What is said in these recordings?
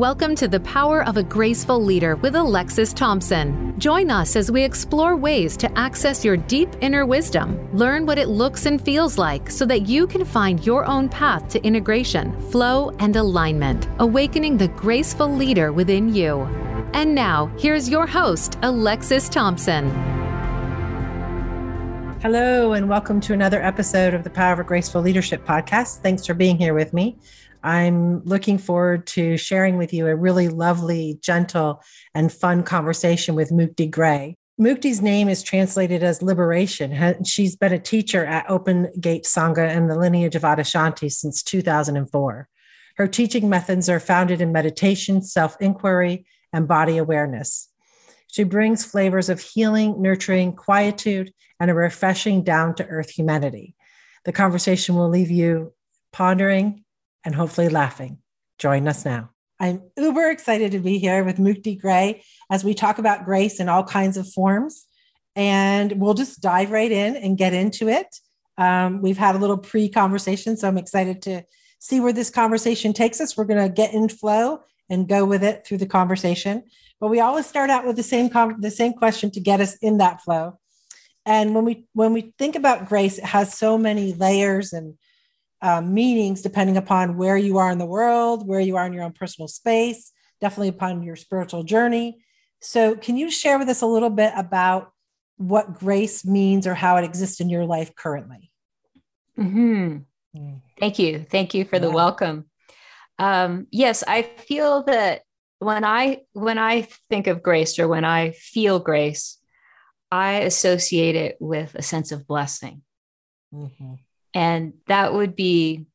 Welcome to the Power of a Graceful Leader with Alexis Thompson. Join us as we explore ways to access your deep inner wisdom, learn what it looks and feels like so that you can find your own path to integration, flow, and alignment, awakening the graceful leader within you. And now, here's your host, Alexis Thompson. Hello, and welcome to another episode of the Power of a Graceful Leadership podcast. Thanks for being here with me. I'm looking forward to sharing with you a really lovely, gentle, and fun conversation with Mukti Gray. Mukti's name is translated as liberation. She's been a teacher at Open Gate Sangha and the lineage of Adyashanti since 2004. Her teaching methods are founded in meditation, self inquiry, and body awareness. She brings flavors of healing, nurturing, quietude, and a refreshing down to earth humanity. The conversation will leave you pondering and hopefully laughing. Join us now. I'm uber excited to be here with Mukti Gray as we talk about grace in all kinds of forms. And we'll just dive right in and get into it. Um, we've had a little pre conversation, so I'm excited to see where this conversation takes us. We're going to get in flow and go with it through the conversation. But we always start out with the same com- the same question to get us in that flow. And when we when we think about grace, it has so many layers and um, meanings depending upon where you are in the world, where you are in your own personal space, definitely upon your spiritual journey. So, can you share with us a little bit about what grace means or how it exists in your life currently? Hmm. Thank you. Thank you for yeah. the welcome. Um, yes, I feel that when I when I think of grace or when I feel grace, I associate it with a sense of blessing. Mm-hmm and that would be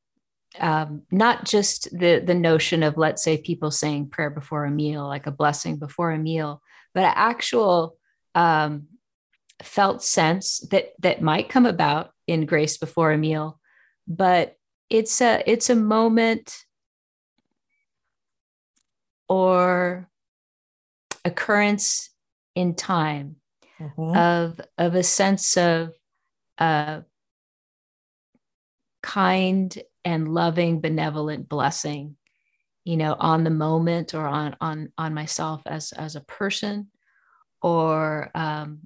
um, not just the the notion of let's say people saying prayer before a meal like a blessing before a meal but an actual um, felt sense that that might come about in grace before a meal but it's a it's a moment or occurrence in time mm-hmm. of of a sense of uh, kind and loving benevolent blessing you know on the moment or on on on myself as as a person or um,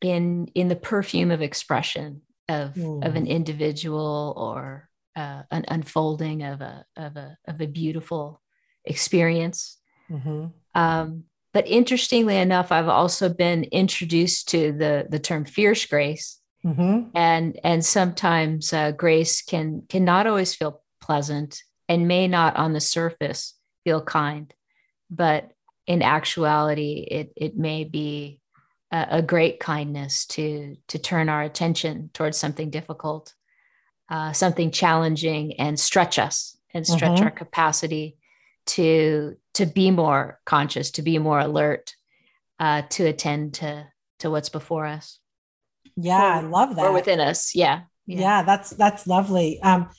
in in the perfume of expression of mm. of an mm. individual or uh, an unfolding of a of a of a beautiful experience mm-hmm. um, but interestingly enough i've also been introduced to the the term fierce grace Mm-hmm. And and sometimes uh, grace can can not always feel pleasant and may not on the surface feel kind, but in actuality, it it may be a, a great kindness to to turn our attention towards something difficult, uh, something challenging, and stretch us and stretch mm-hmm. our capacity to to be more conscious, to be more alert, uh, to attend to to what's before us. Yeah, or, I love that. Or within us. Yeah. yeah. Yeah, that's that's lovely. Um,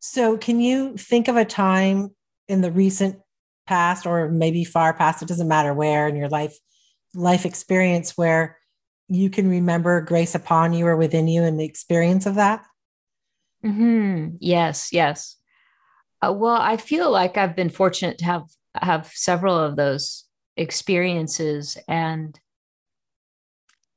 so can you think of a time in the recent past or maybe far past, it doesn't matter where in your life life experience where you can remember grace upon you or within you and the experience of that? Mm-hmm. Yes, yes. Uh, well, I feel like I've been fortunate to have have several of those experiences, and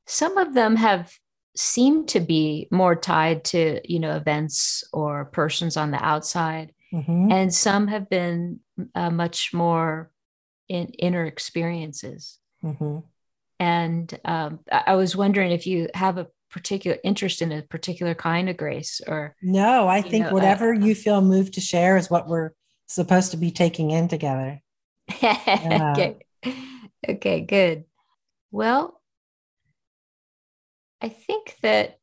some of them have seem to be more tied to you know events or persons on the outside mm-hmm. and some have been uh, much more in inner experiences mm-hmm. and um, i was wondering if you have a particular interest in a particular kind of grace or no i think know, whatever uh, you feel moved to share is what we're supposed to be taking in together yeah. okay okay good well I think that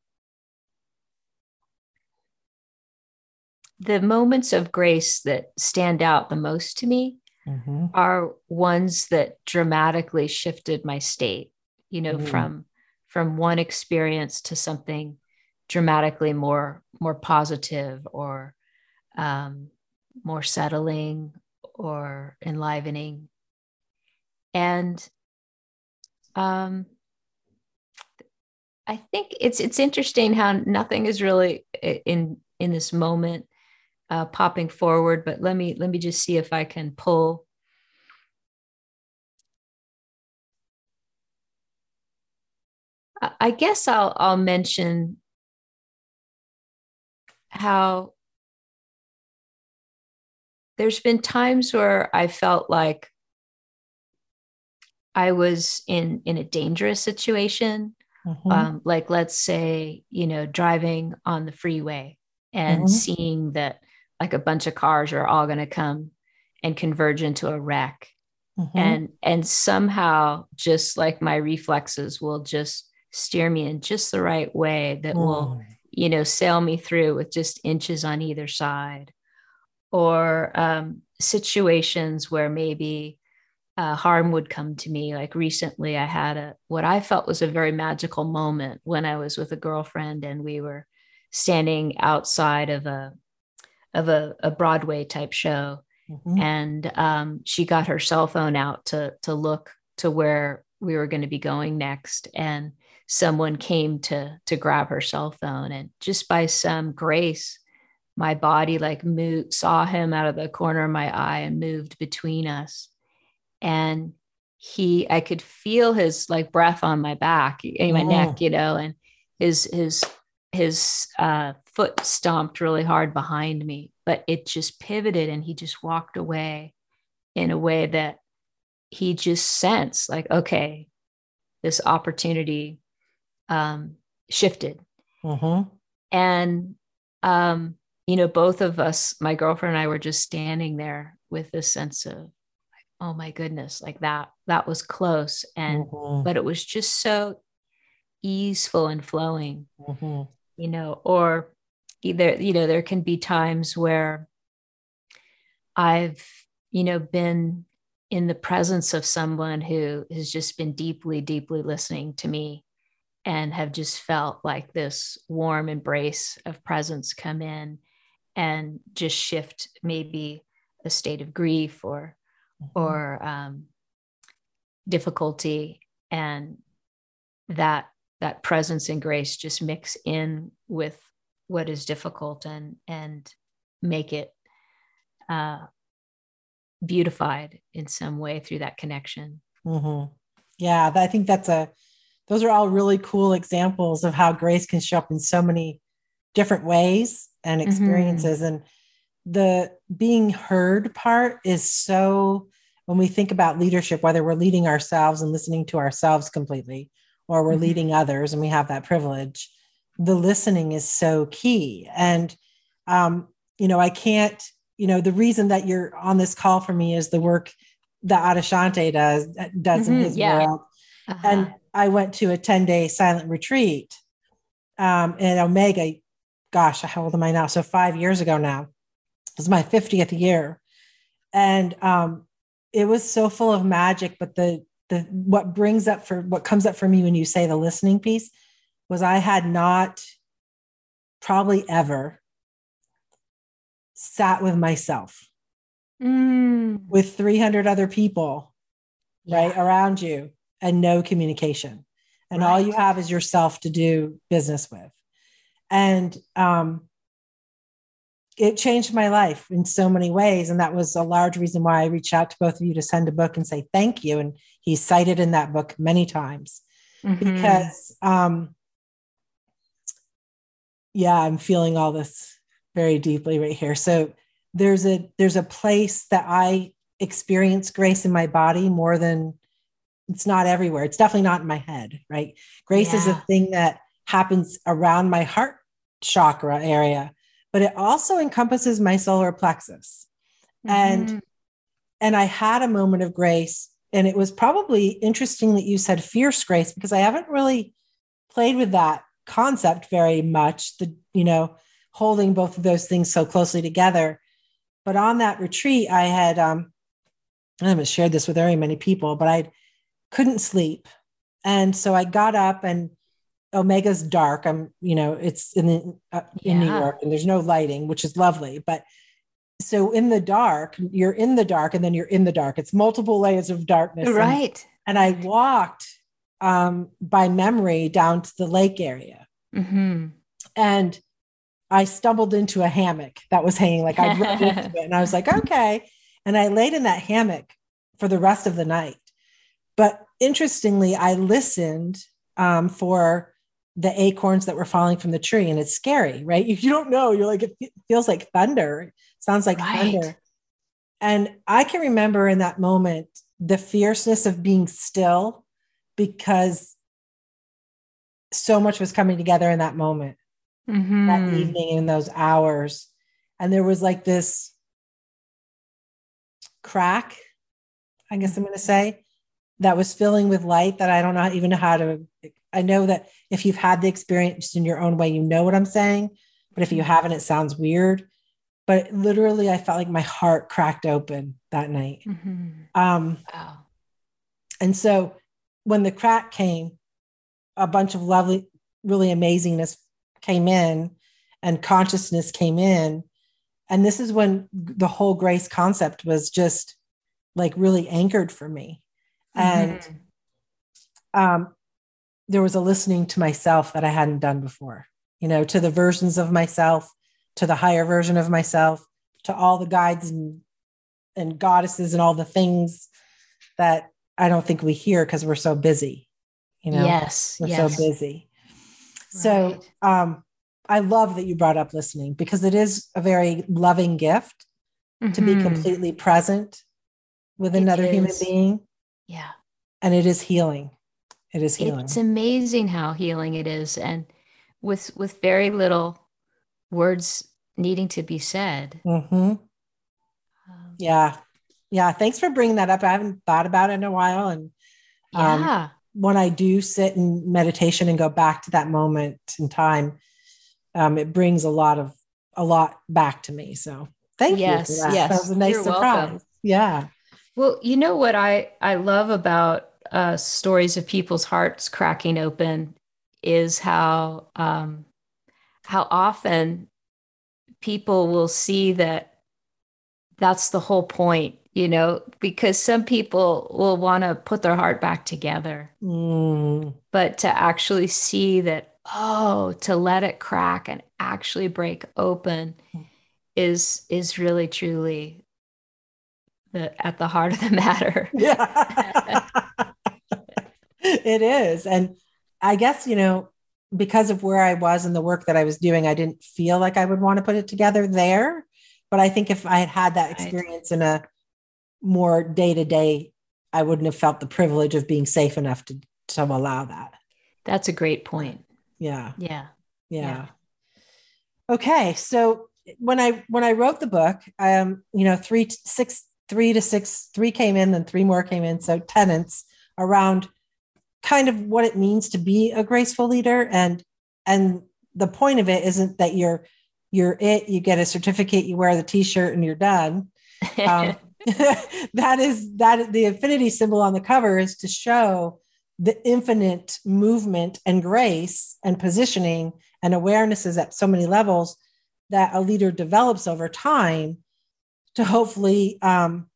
the moments of grace that stand out the most to me mm-hmm. are ones that dramatically shifted my state you know mm. from from one experience to something dramatically more more positive or um, more settling or enlivening and um, I think it's it's interesting how nothing is really in in this moment uh, popping forward, but let me let me just see if I can pull. I guess I'll I'll mention how there's been times where I felt like I was in in a dangerous situation. Mm-hmm. Um, like let's say, you know, driving on the freeway and mm-hmm. seeing that like a bunch of cars are all going to come and converge into a wreck. Mm-hmm. And and somehow just like my reflexes will just steer me in just the right way that will, mm. you know, sail me through with just inches on either side. Or um, situations where maybe uh, harm would come to me. Like recently, I had a what I felt was a very magical moment when I was with a girlfriend and we were standing outside of a of a, a Broadway type show, mm-hmm. and um, she got her cell phone out to to look to where we were going to be going next, and someone came to to grab her cell phone, and just by some grace, my body like moved, saw him out of the corner of my eye and moved between us and he i could feel his like breath on my back in my oh. neck you know and his his his uh, foot stomped really hard behind me but it just pivoted and he just walked away in a way that he just sensed like okay this opportunity um, shifted mm-hmm. and um, you know both of us my girlfriend and i were just standing there with this sense of oh my goodness like that that was close and mm-hmm. but it was just so easeful and flowing mm-hmm. you know or either you know there can be times where i've you know been in the presence of someone who has just been deeply deeply listening to me and have just felt like this warm embrace of presence come in and just shift maybe a state of grief or. Or um, difficulty and that that presence and grace just mix in with what is difficult and and make it uh, beautified in some way through that connection mm-hmm. yeah i think that's a those are all really cool examples of how grace can show up in so many different ways and mm-hmm. experiences mm-hmm. and the being heard part is so when we think about leadership whether we're leading ourselves and listening to ourselves completely or we're mm-hmm. leading others and we have that privilege the listening is so key and um, you know i can't you know the reason that you're on this call for me is the work that Adyashanti does does mm-hmm, in his yeah. world uh-huh. and i went to a 10 day silent retreat um, in Omega gosh how old am i now so five years ago now it was my 50th year. And um, it was so full of magic. But the the what brings up for what comes up for me when you say the listening piece was I had not probably ever sat with myself mm. with 300 other people yeah. right around you and no communication and right. all you have is yourself to do business with and um it changed my life in so many ways. And that was a large reason why I reached out to both of you to send a book and say thank you. And he's cited in that book many times mm-hmm. because, um, yeah, I'm feeling all this very deeply right here. So there's a there's a place that I experience grace in my body more than it's not everywhere. It's definitely not in my head, right? Grace yeah. is a thing that happens around my heart chakra area but it also encompasses my solar plexus. Mm-hmm. And and I had a moment of grace and it was probably interesting that you said fierce grace because I haven't really played with that concept very much, the you know, holding both of those things so closely together. But on that retreat, I had um I haven't shared this with very many people, but I couldn't sleep. And so I got up and Omega's dark. I'm, you know, it's in the, uh, in yeah. New York and there's no lighting, which is lovely. But so in the dark, you're in the dark and then you're in the dark. It's multiple layers of darkness. Right. And, and I walked um, by memory down to the lake area. Mm-hmm. And I stumbled into a hammock that was hanging, like I into it, and I was like, okay. And I laid in that hammock for the rest of the night. But interestingly, I listened um, for the acorns that were falling from the tree, and it's scary, right? If you don't know, you're like, it feels like thunder. It sounds like right. thunder. And I can remember in that moment the fierceness of being still because so much was coming together in that moment, mm-hmm. that evening, in those hours. And there was like this crack, I guess I'm going to say, that was filling with light that I don't know even know how to. I know that if you've had the experience in your own way, you know what I'm saying. But if you mm-hmm. haven't, it sounds weird. But literally, I felt like my heart cracked open that night. Mm-hmm. Um, wow. And so when the crack came, a bunch of lovely, really amazingness came in and consciousness came in. And this is when the whole grace concept was just like really anchored for me. Mm-hmm. And um, there was a listening to myself that I hadn't done before, you know, to the versions of myself, to the higher version of myself, to all the guides and, and goddesses and all the things that I don't think we hear because we're so busy. You know, yes, we're yes. so busy. Right. So um, I love that you brought up listening because it is a very loving gift mm-hmm. to be mm-hmm. completely present with it another is. human being. Yeah. And it is healing. It is healing. It's amazing how healing it is. And with with very little words needing to be said. Mm-hmm. Um, yeah. Yeah. Thanks for bringing that up. I haven't thought about it in a while. And um, yeah. when I do sit in meditation and go back to that moment in time, um, it brings a lot of a lot back to me. So thank yes, you. That. Yes. That was a nice You're surprise. Welcome. Yeah. Well, you know what I I love about uh, stories of people's hearts cracking open is how um, how often people will see that that's the whole point, you know, because some people will want to put their heart back together, mm. but to actually see that oh, to let it crack and actually break open is is really truly the at the heart of the matter. yeah. it is. And I guess, you know, because of where I was and the work that I was doing, I didn't feel like I would want to put it together there. But I think if I had had that experience right. in a more day to day, I wouldn't have felt the privilege of being safe enough to, to allow that. That's a great point. Yeah. Yeah. Yeah. yeah. Okay. So when I when I wrote the book, um, you know, three six three to six, three came in, then three more came in. So tenants around kind of what it means to be a graceful leader. And and the point of it isn't that you're you're it, you get a certificate, you wear the t-shirt and you're done. Um, that is that the infinity symbol on the cover is to show the infinite movement and grace and positioning and awarenesses at so many levels that a leader develops over time to hopefully um,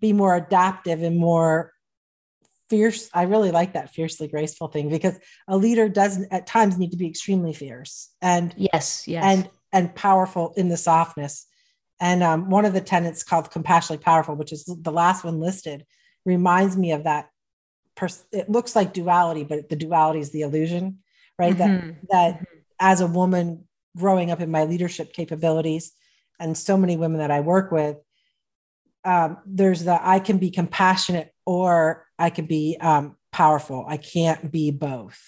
be more adaptive and more fierce. I really like that fiercely graceful thing because a leader doesn't at times need to be extremely fierce and yes, yes, and and powerful in the softness. And um, one of the tenets called compassionately powerful, which is the last one listed, reminds me of that. Pers- it looks like duality, but the duality is the illusion, right? Mm-hmm. That that mm-hmm. as a woman growing up in my leadership capabilities, and so many women that I work with, um, there's the I can be compassionate or I can be um, powerful. I can't be both.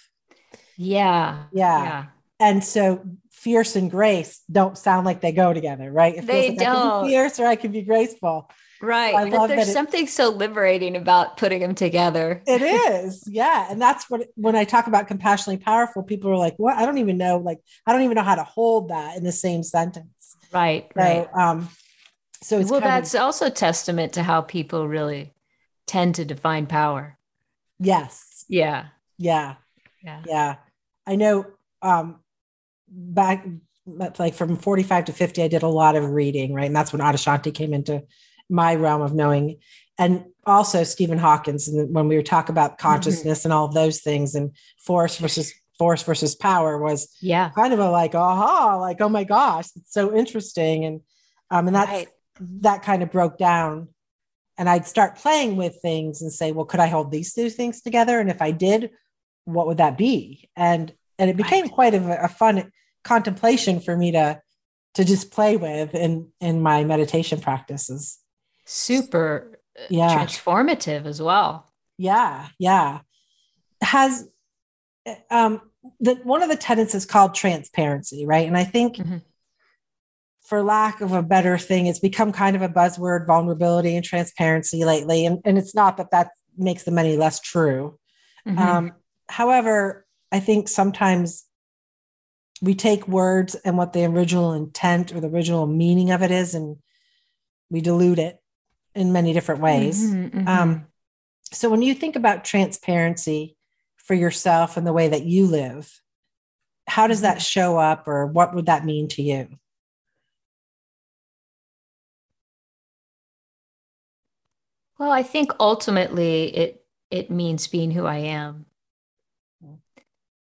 Yeah. yeah. Yeah. And so fierce and grace don't sound like they go together, right? It they like don't. fierce or I can be graceful. Right. I but there's something it, so liberating about putting them together. It is. Yeah. And that's what, when I talk about compassionately powerful, people are like, what? I don't even know. Like, I don't even know how to hold that in the same sentence. Right. So, right. Um, so well, that's of, also testament to how people really tend to define power. Yes. Yeah. Yeah. Yeah. Yeah. I know um, back like from 45 to 50, I did a lot of reading, right? And that's when Adyashanti came into my realm of knowing. And also Stephen Hawkins, and when we were talking about mm-hmm. consciousness mm-hmm. and all of those things and force versus force versus power was yeah kind of a like aha like oh my gosh it's so interesting and um and that's right. that kind of broke down and I'd start playing with things and say well could I hold these two things together? And if I did what would that be? And and it became right. quite a, a fun contemplation for me to to just play with in in my meditation practices. Super uh, yeah. transformative as well. Yeah yeah. Has um the one of the tenets is called transparency right? And i think mm-hmm. For lack of a better thing it's become kind of a buzzword vulnerability and transparency lately and, and it's not that that makes them any less true mm-hmm. um however i think sometimes we take words and what the original intent or the original meaning of it is and we dilute it in many different ways mm-hmm, mm-hmm. Um, so when you think about transparency for yourself and the way that you live how does that mm-hmm. show up or what would that mean to you well i think ultimately it it means being who i am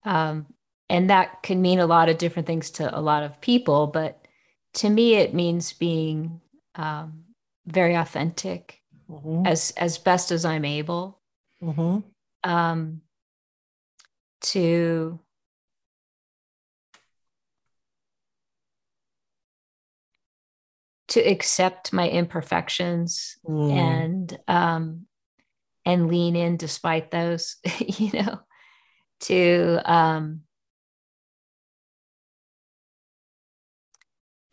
um, and that can mean a lot of different things to a lot of people but to me it means being um, very authentic mm-hmm. as as best as i'm able mm-hmm. um, to to accept my imperfections mm. and um and lean in despite those you know to um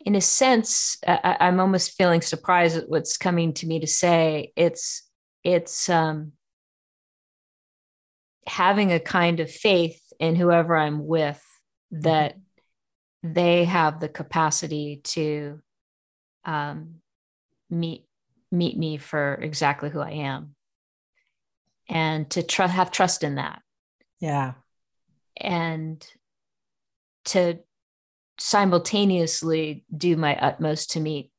in a sense, I, am almost feeling surprised at what's coming to me to say. It's it's um, having a kind of faith in whoever I'm with that they have the capacity to um, meet meet me for exactly who I am, and to tr- have trust in that. Yeah, and to simultaneously do my utmost to meet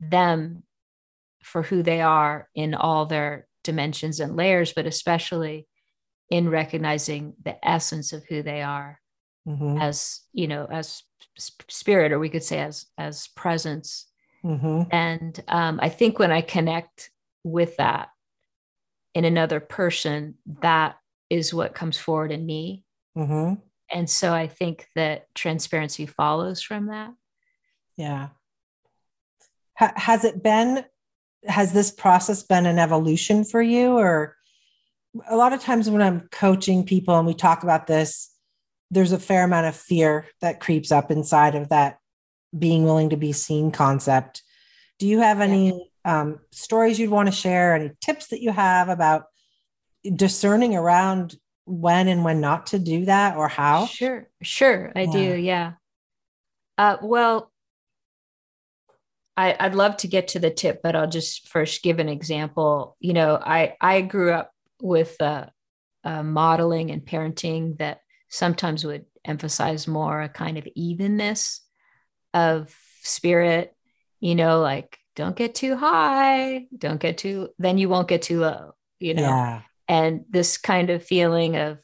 them for who they are in all their dimensions and layers, but especially in recognizing the essence of who they are mm-hmm. as you know as spirit or we could say as as presence mm-hmm. and um, i think when i connect with that in another person that is what comes forward in me. Mm-hmm. And so i think that transparency follows from that. Yeah. Ha- has it been has this process been an evolution for you? Or a lot of times when i'm coaching people and we talk about this there's a fair amount of fear that creeps up inside of that being willing to be seen concept do you have any um, stories you'd want to share any tips that you have about discerning around when and when not to do that or how? Sure, sure, I yeah. do. Yeah. Uh, well, I, I'd love to get to the tip, but I'll just first give an example. You know, I I grew up with uh, uh, modeling and parenting that sometimes would emphasize more a kind of evenness of spirit. You know, like don't get too high, don't get too, then you won't get too low. You know, yeah and this kind of feeling of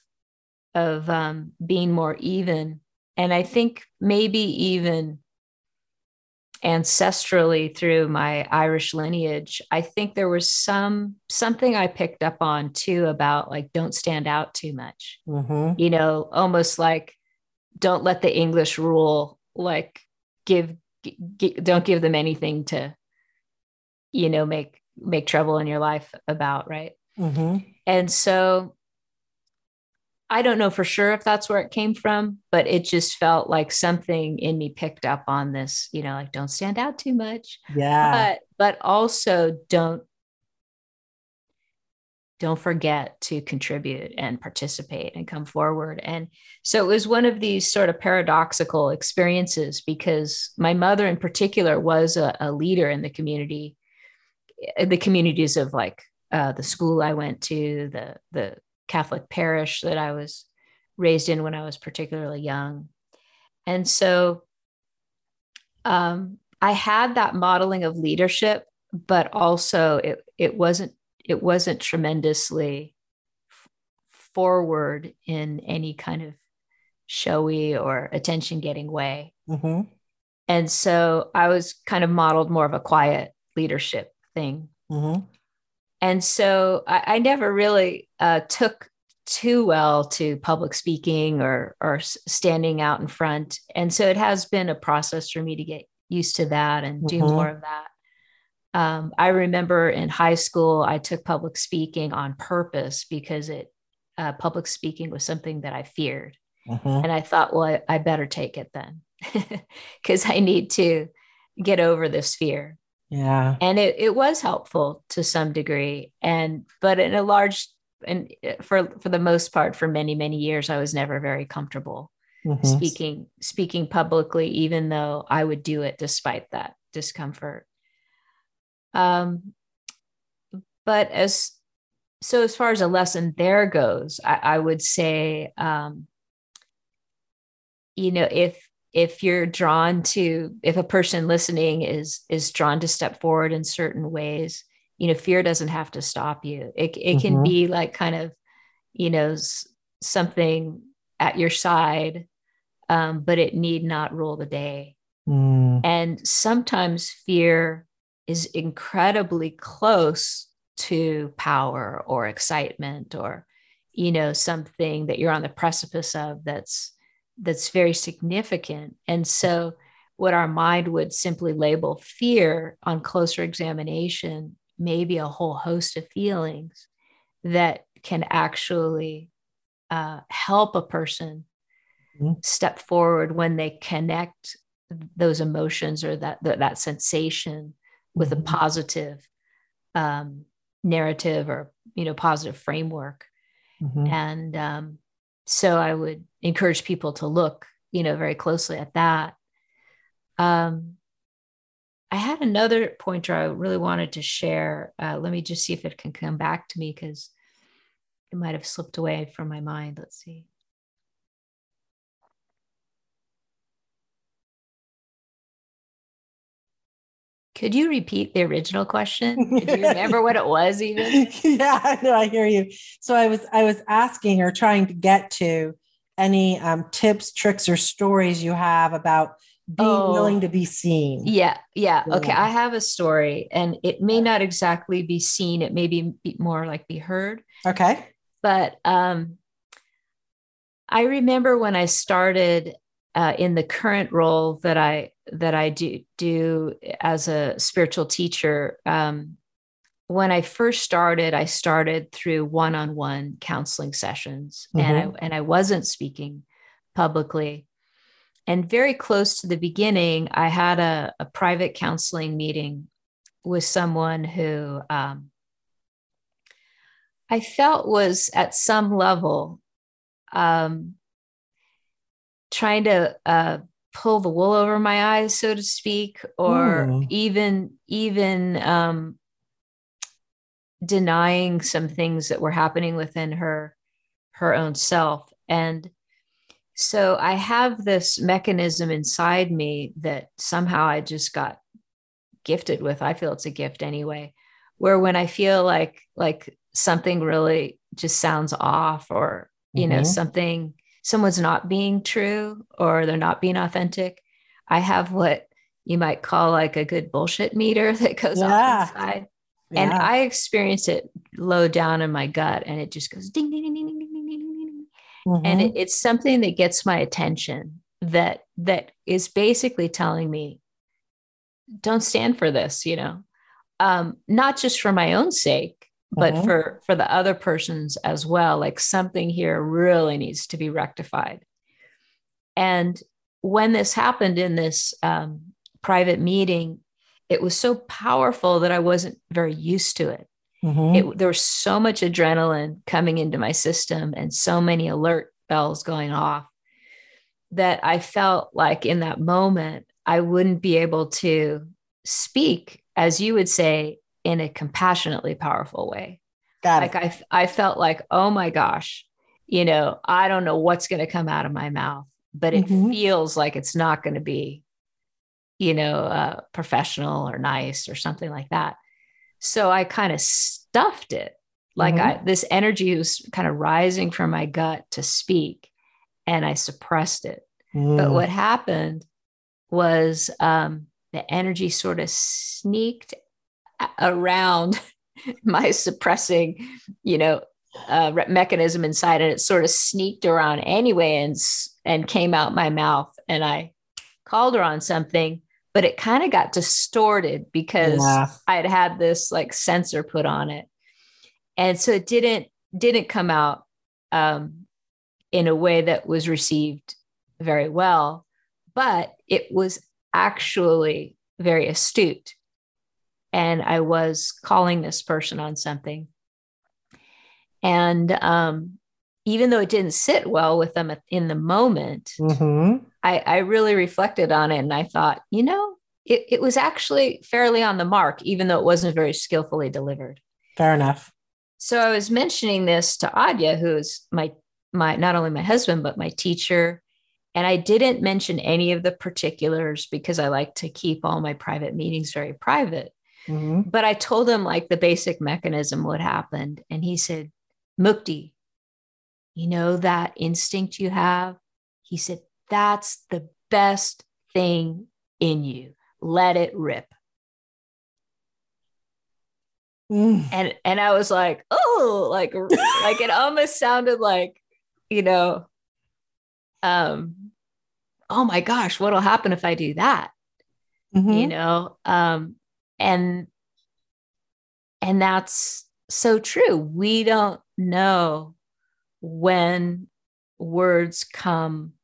of um, being more even and i think maybe even ancestrally through my irish lineage i think there was some something i picked up on too about like don't stand out too much mm-hmm. you know almost like don't let the english rule like give g- don't give them anything to you know make make trouble in your life about right mm-hmm. And so I don't know for sure if that's where it came from, but it just felt like something in me picked up on this, you know, like don't stand out too much. Yeah. But but also don't don't forget to contribute and participate and come forward. And so it was one of these sort of paradoxical experiences because my mother in particular was a, a leader in the community, the communities of like uh, the school I went to, the the Catholic parish that I was raised in when I was particularly young, and so um, I had that modeling of leadership, but also it it wasn't it wasn't tremendously f- forward in any kind of showy or attention getting way. Mm-hmm. And so I was kind of modeled more of a quiet leadership thing. Mm-hmm. And so I, I never really uh, took too well to public speaking or or standing out in front. And so it has been a process for me to get used to that and do Mhm. more of that. Um, I remember in high school, I took public speaking on purpose because it uh, public speaking was something that I feared, Mm-hmm. and I thought, well, I, I better take it then, because I need to get over this fear Yeah. and it, it was helpful to some degree and but in a large and for for the most part for many many years i was never very comfortable Mhm. speaking speaking publicly even though i would do it despite that discomfort um but as so as far as a lesson there goes i, I would say um you know if if you're drawn to if a person listening is is drawn to step forward in certain ways you know fear doesn't have to stop you it, it can Mhm. be like kind of you know something at your side um, but it need not rule the day Mm. and sometimes fear is incredibly close to power or excitement or you know something that you're on the precipice of that's that's very significant and so what our mind would simply label fear on closer examination may be a whole host of feelings that can actually uh, help a person Mhm. step forward when they connect those emotions or that that, that sensation with a positive um, narrative or you know positive framework. Mhm. and um, so i would encourage people to look you know very closely at that. Um, i had another pointer i really wanted to share. Uh, let me just see if it can come back to me because it might have slipped away from my mind. Let's see could you repeat the original question do you remember what it was even yeah, no, I hear you. So I was I was asking or trying to get to any um, tips, tricks, or stories you have about being Oh. willing to be seen. Yeah, yeah. Okay, Yeah. I have a story, and it may not exactly be seen. It may be be more like be heard. Okay. But um, I remember when I started uh, in the current role that I that I do do as a spiritual teacher. Um, when I first started, I started through one-on-one counseling sessions, and I and I wasn't speaking publicly. And very close to the beginning, I had a, a private counseling meeting with someone who um, I felt was at some level um, trying to uh, pull the wool over my eyes, so to speak, or Hmm. even even um, denying some things that were happening within her her own self and so i have this mechanism inside me that somehow i just got gifted with i feel it's a gift anyway where when i feel like like something really just sounds off or you know Mhm. something someone's not being true or they're not being authentic, I have what you might call like a good bullshit meter that goes yeah. off inside. Yeah. And I experience it low down in my gut and it just goes ding, ding, ding, ding, ding, ding, ding, ding. Mm-hmm. And it, it's something that gets my attention that that is basically telling me, don't stand for this, you know, um, not just for my own sake, but Mhm. for for the other person's as well. Like something here really needs to be rectified. And when this happened in this um, private meeting, it was so powerful that I wasn't very used to it. Mhm. It there was so much adrenaline coming into my system and so many alert bells going off that I felt like in that moment I wouldn't be able to speak, as you would say, in a compassionately powerful way Got like. I, I felt like oh my gosh you know i don't know what's going to come out of my mouth but it Mhm. feels like it's not going to be you know uh, professional or nice or something like that so i kind of stuffed it like Mhm. i this energy was kind of rising from my gut to speak and I suppressed it. Mm. But what happened was um, the energy sort of sneaked around my suppressing, you know, uh, mechanism inside, and it sort of sneaked around anyway, and and came out my mouth, and I called her on something, but it kind of got distorted because Yeah. I had had this like censor put on it, and so it didn't didn't come out um, in a way that was received very well, but it was actually very astute. And I was calling this person on something. And um, even though it didn't sit well with them in the moment, Mhm. I, I really reflected on it and I thought, you know, it, it was actually fairly on the mark, even though it wasn't very skillfully delivered. Fair enough. So I was mentioning this to Adya, who's my my not only my husband but my teacher, and I didn't mention any of the particulars because I like to keep all my private meetings very private. Mhm. But I told him like the basic mechanism what happened, and he said, "Mukti, you know that instinct you have." He said, "That's the best thing in you. Let it rip." Mm. and and I was like, oh, like like it almost sounded like, you know, um, oh my gosh, what'll happen if I do that? Mhm. You know, um, and and that's so true. We don't know when words come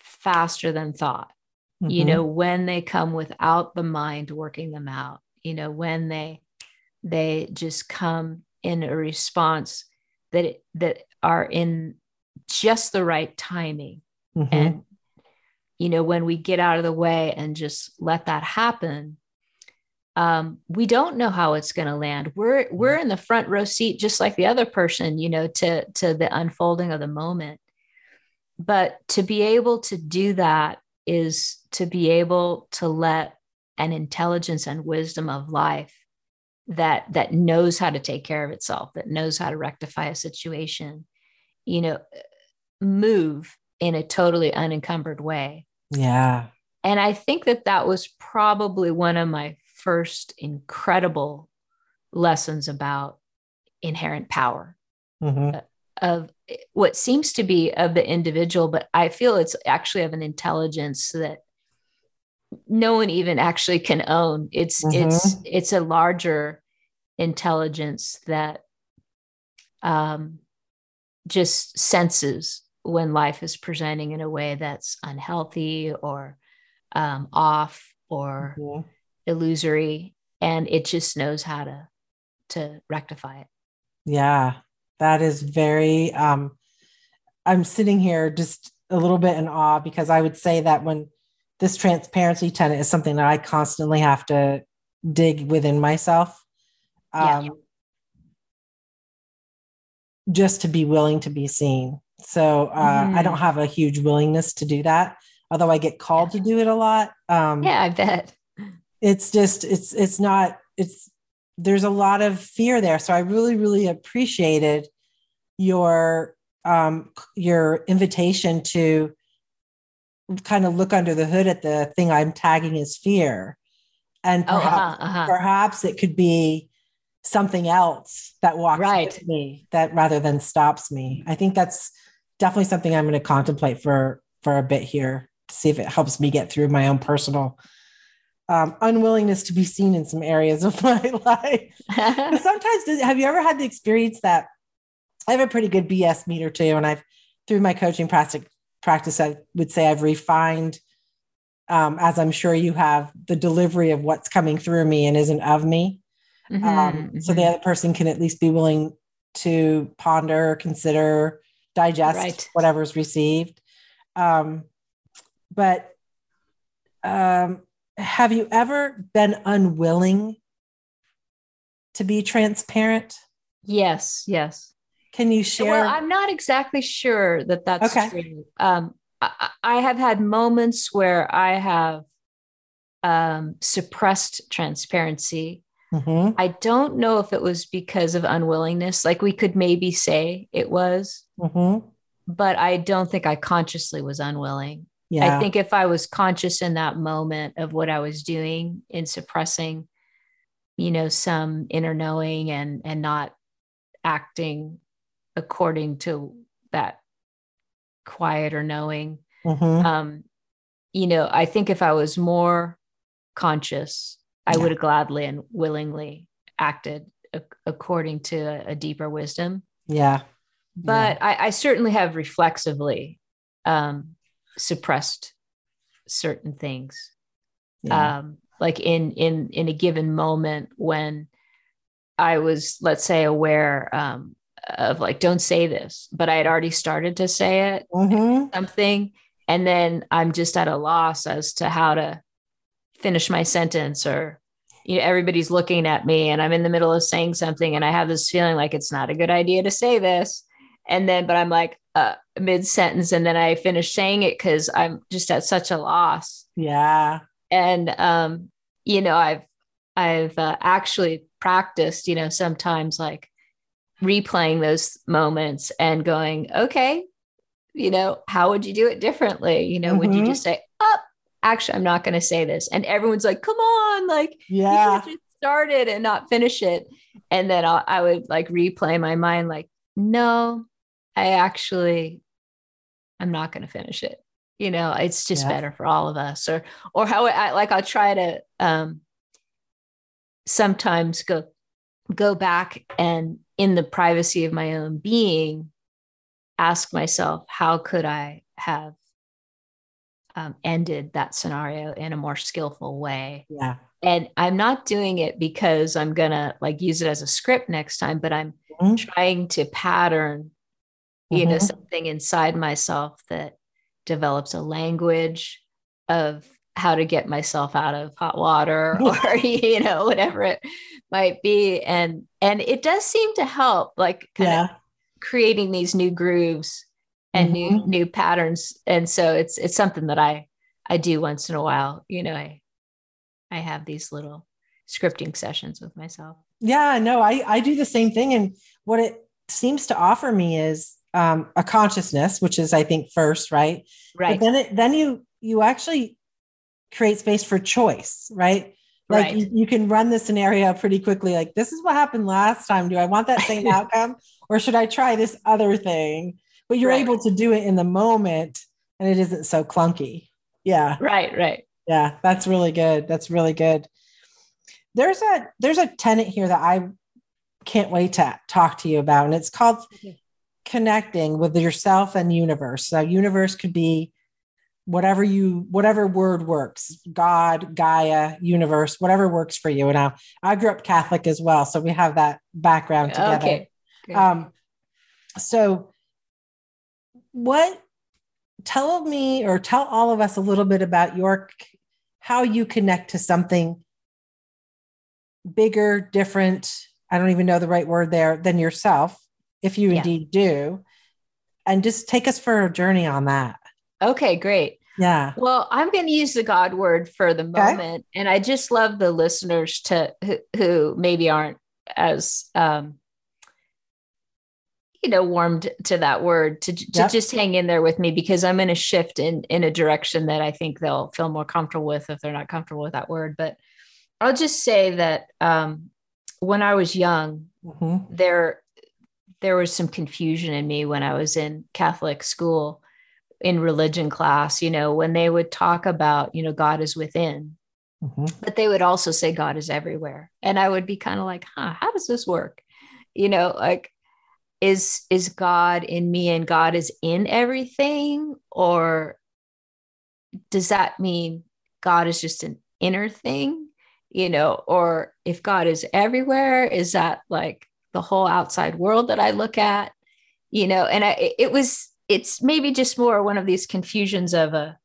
faster than thought you Mhm. know when they come without the mind working them out you know when they they just come in a response that it, that are in just the right timing Mhm. and you know when we get out of the way and just let that happen um, we don't know how it's going to land. We're we're in the front row seat just like the other person you know to to the unfolding of the moment. But to be able to do that is to be able to let an intelligence and wisdom of life that that knows how to take care of itself that knows how to rectify a situation you know move in a totally unencumbered way. Yeah. and i think that that was probably one of my first incredible lessons about inherent power Mhm. of what seems to be of the individual, but I feel it's actually of an intelligence that no one even actually can own. It's it's it's a larger intelligence that um, just senses when life is presenting in a way that's unhealthy or um, off or Mhm. Illusory, and it just knows how to to rectify it. Yeah, that is very. Um, I'm sitting here just a little bit in awe because I would say that when this transparency tenet is something that I constantly have to dig within myself, Yeah. um, just to be willing to be seen. So uh, I Mhm. don't have a huge willingness to do that, although I get called to do it a lot. Um, Yeah, I bet. It's just it's it's not it's there's a lot of fear there so i really really appreciated your um your invitation to kind of look under the hood at the thing i'm tagging as fear and Oh, perhaps, uh-huh, uh-huh. perhaps it could be something else that walks Right. me that rather than stops me i think that's definitely something i'm going to contemplate for for a bit here to see if it helps me get through my own personal um, unwillingness to be seen in some areas of my life. Sometimes, have you ever had the experience that I have a pretty good BS meter too, and I've through my coaching practice, practice, I would say I've refined, um, as I'm sure you have, the delivery of what's coming through me and isn't of me. Mhm, Um, so the mhm. other person can at least be willing to ponder, consider, digest Right. whatever's received. Um, but um, have you ever been unwilling to be transparent? yes, yes. Can you share? Well, I'm not exactly sure that that's Okay. true. Um, I, I have had moments where I have um, suppressed transparency. Mhm. I don't know if it was because of unwillingness. Like we could maybe say it was, Mhm. but I don't think I consciously was unwilling. Yeah. I think if I was conscious in that moment of what I was doing in suppressing, you know, some inner knowing and and not acting according to that quieter knowing, Mhm. um, you know, I think if I was more conscious, I Yeah. would have gladly and willingly acted ac- according to a, a deeper wisdom. yeah. But I, I certainly have reflexively um, suppressed certain things, Yeah. um, like in in in a given moment when I was, let's say, aware um, of like, don't say this, but I had already started to say it, Mhm. something and then i'm just at a loss as to how to finish my sentence or you know everybody's looking at me and i'm in the middle of saying something and i have this feeling like it's not a good idea to say this and then but i'm like uh, mid sentence and then i finish saying it because i'm just at such a loss Yeah. and um you know i've i've uh, actually practiced you know sometimes like replaying those moments and going okay you know how would you do it differently you know would you Mhm. just say up actually i'm not going to say this and everyone's like come on like Yeah. you just start it and not finish it and then I'll, i would like replay my mind like no i actually i'm not going to finish it you know it's just Yeah. better for all of us or or how i like i'll try to um sometimes go go back and in the privacy of my own being ask myself how could i have um, ended that scenario in a more skillful way Yeah. and i'm not doing it because i'm gonna like use it as a script next time but i'm Mhm. trying to pattern you know Mhm. something inside myself that develops a language of how to get myself out of hot water or you know whatever it might be and and it does seem to help like kind Yeah. of creating these new grooves and new Mhm. new patterns and so it's it's something that i i do once in a while you know i i have these little scripting sessions with myself Yeah, no, I, I do the same thing. And what it seems to offer me is um, a consciousness, which is, I think, first, right? right But then it, then you you actually create space for choice, right? Like Right. you, you can run the scenario pretty quickly. Like, this is what happened last time. Do I want that same outcome or should I try this other thing? But you're Right. able to do it in the moment and it isn't so clunky. Yeah. right right Yeah, that's really good. That's really good. There's a there's a tenant here that I can't wait to talk to you about, and it's called Okay. Connecting with yourself and universe. So universe could be whatever you whatever word works, God, Gaia, universe, whatever works for you. And I, I grew up Catholic as well, so we have that background together. okay Good. Um, so what tell me or tell all of us a little bit about your how you connect to something bigger, different. I don't even know the right word there than yourself, if you Yeah. indeed do. And just take us for a journey on that. okay great Yeah. Well, I'm going to use the God word for the Okay. moment, and I just love the listeners to who, who maybe aren't as um, you know warmed to that word to to Yep. just hang in there with me because I'm going to shift in in a direction that I think they'll feel more comfortable with if they're not comfortable with that word. But I'll just say that um, when I was young, Mhm. there there was some confusion in me when I was in Catholic school in religion class, you know, when they would talk about, you know, God is within, Mhm. but they would also say God is everywhere. And I would be kind of like, huh, how does this work? You know, like is is God in me and God is in everything or does that mean God is just an inner thing? You know, or if God is everywhere, is that like the whole outside world that I look at? You know, and I it- was it's maybe just more one of these confusions of a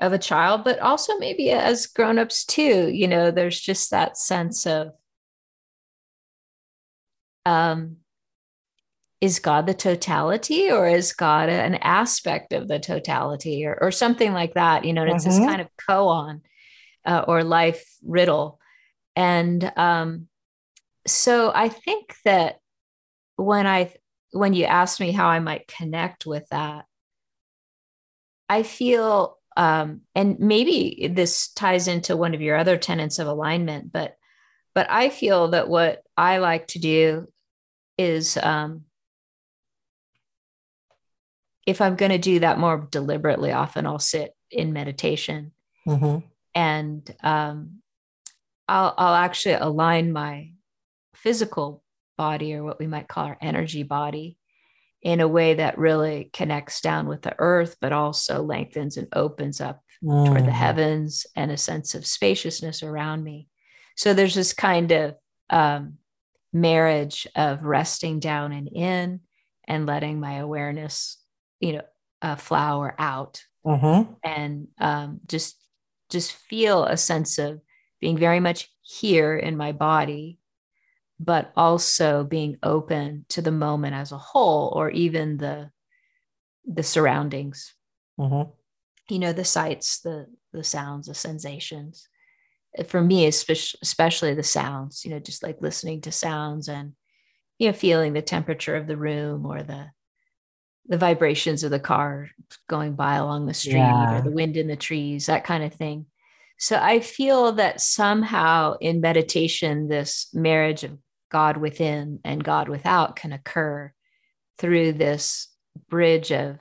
of a child but also maybe as grown-ups too you know there's just that sense of um is god the totality or is god an aspect of the totality or, or something like that you know and it's this Mhm. kind of koan uh, or life riddle and um so i think that when i when you asked me how I might connect with that, I feel, um, and maybe this ties into one of your other tenets of alignment, but but I feel that what I like to do is um, if I'm going to do that more deliberately, often I'll sit in meditation mm-hmm. and um, I'll, I'll actually align my physical body or what we might call our energy body in a way that really connects down with the earth, but also lengthens and opens up mm. toward the mm. heavens and a sense of spaciousness around me. So there's this kind of um, marriage of resting down and in and letting my awareness, you know, uh, flower out mm-hmm. and um, just just feel a sense of being very much here in my body but also being open to the moment as a whole or even the the surroundings mm-hmm. you know the sights the the sounds the sensations for me especially the sounds you know just like listening to sounds and you know feeling the temperature of the room or the the vibrations of the car going by along the street yeah. or the wind in the trees that kind of thing so i feel that somehow in meditation this marriage of God within and God without can occur through this bridge of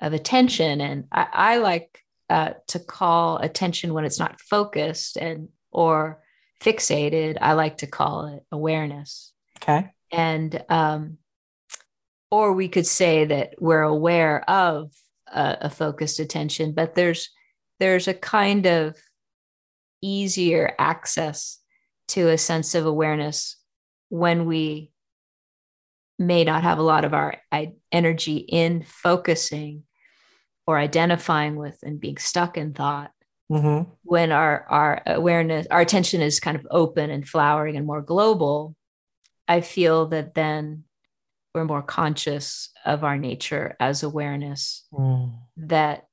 of attention. And I, I like uh, to call attention when it's not focused and or fixated. I like to call it awareness. Okay. And um, or we could say that we're aware of a, a focused attention, but there's there's a kind of easier access to a sense of awareness when we may not have a lot of our energy in focusing or identifying with and being stuck in thought mm-hmm. when our our awareness our attention is kind of open and flowering and more global i feel that then we're more conscious of our nature as awareness mm. that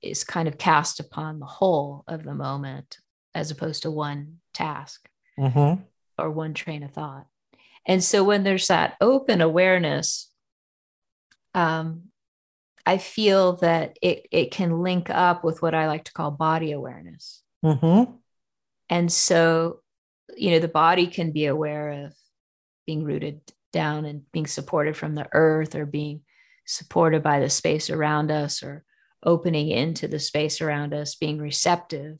is kind of cast upon the whole of the moment as opposed to one task mm-hmm or one train of thought. And so when there's that open awareness, um, I feel that it, it can link up with what I like to call body awareness. Mm-hmm. And so, you know, the body can be aware of being rooted down and being supported from the earth or being supported by the space around us or opening into the space around us, being receptive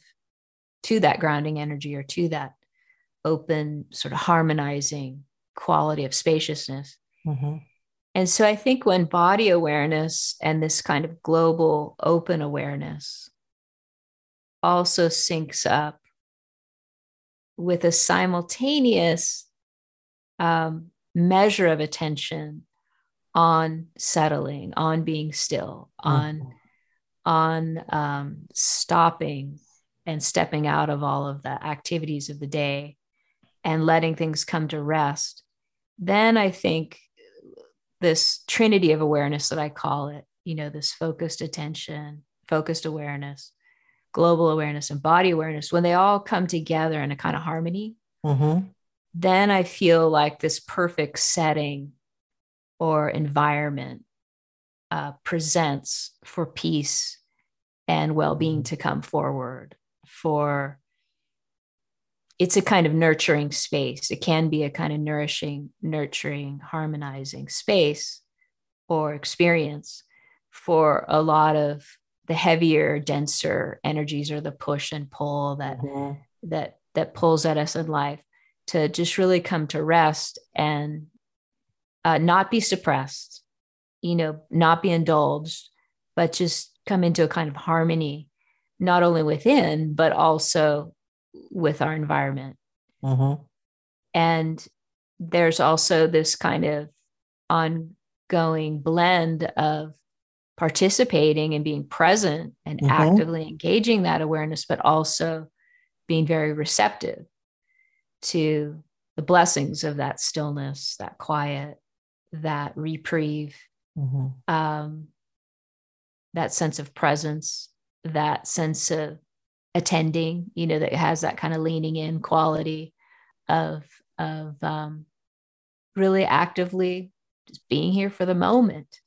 to that grounding energy or to that open, sort of harmonizing quality of spaciousness. Mm-hmm. And so I think when body awareness and this kind of global open awareness also syncs up with a simultaneous um, measure of attention on settling, on being still, on mm-hmm. on um, stopping and stepping out of all of the activities of the day and letting things come to rest, then I think this trinity of awareness that I call it, you know, this focused attention, focused awareness, global awareness, and body awareness, when they all come together in a kind of harmony, mm-hmm. then I feel like this perfect setting or environment uh, presents for peace and well being to come forward, for it's a kind of nurturing space. It can be a kind of nourishing, nurturing, harmonizing space or experience for a lot of the heavier, denser energies or the push and pull that mm-hmm. that that pulls at us in life to just really come to rest and uh, not be suppressed, you know, not be indulged, but just come into a kind of harmony, not only within, but also with our environment. Mm-hmm. And there's also this kind of ongoing blend of participating and being present and mm-hmm. actively engaging that awareness, but also being very receptive to the blessings of that stillness, that quiet, that reprieve, mm-hmm. um, that sense of presence, that sense of attending, you know, that has that kind of leaning in quality of of um, really actively just being here for the moment.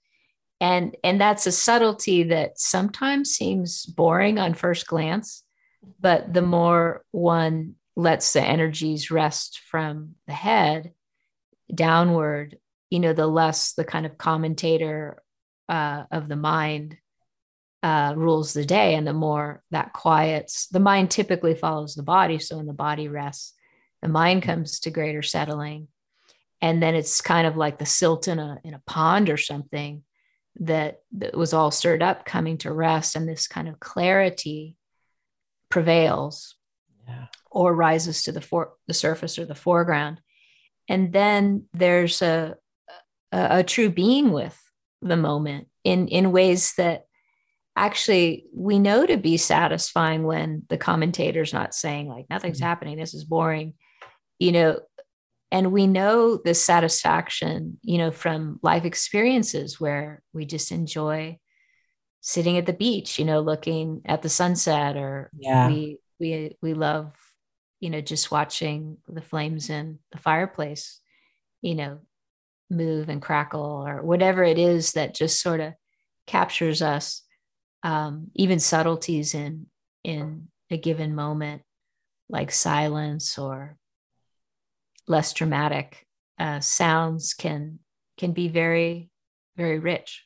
And and that's a subtlety that sometimes seems boring on first glance but the more one lets the energies rest from the head downward you know the less the kind of commentator uh, of the mind uh, rules the day and the more that quiets the mind typically follows the body. So when the body rests the mind comes to greater settling. And then it's kind of like the silt in a in a pond or something that, that was all stirred up coming to rest. And this kind of clarity prevails yeah. or rises to the for, the surface or the foreground. And then there's a, a, a true being with the moment in in ways that actually we know to be satisfying when the commentator's not saying like nothing's mm-hmm. happening this is boring you know and we know the satisfaction you know from life experiences where we just enjoy sitting at the beach you know looking at the sunset or yeah. we we we love you know just watching the flames in the fireplace you know move and crackle or whatever it is that just sort of captures us um, even subtleties in in a given moment like silence or less dramatic uh, sounds can can be very very rich.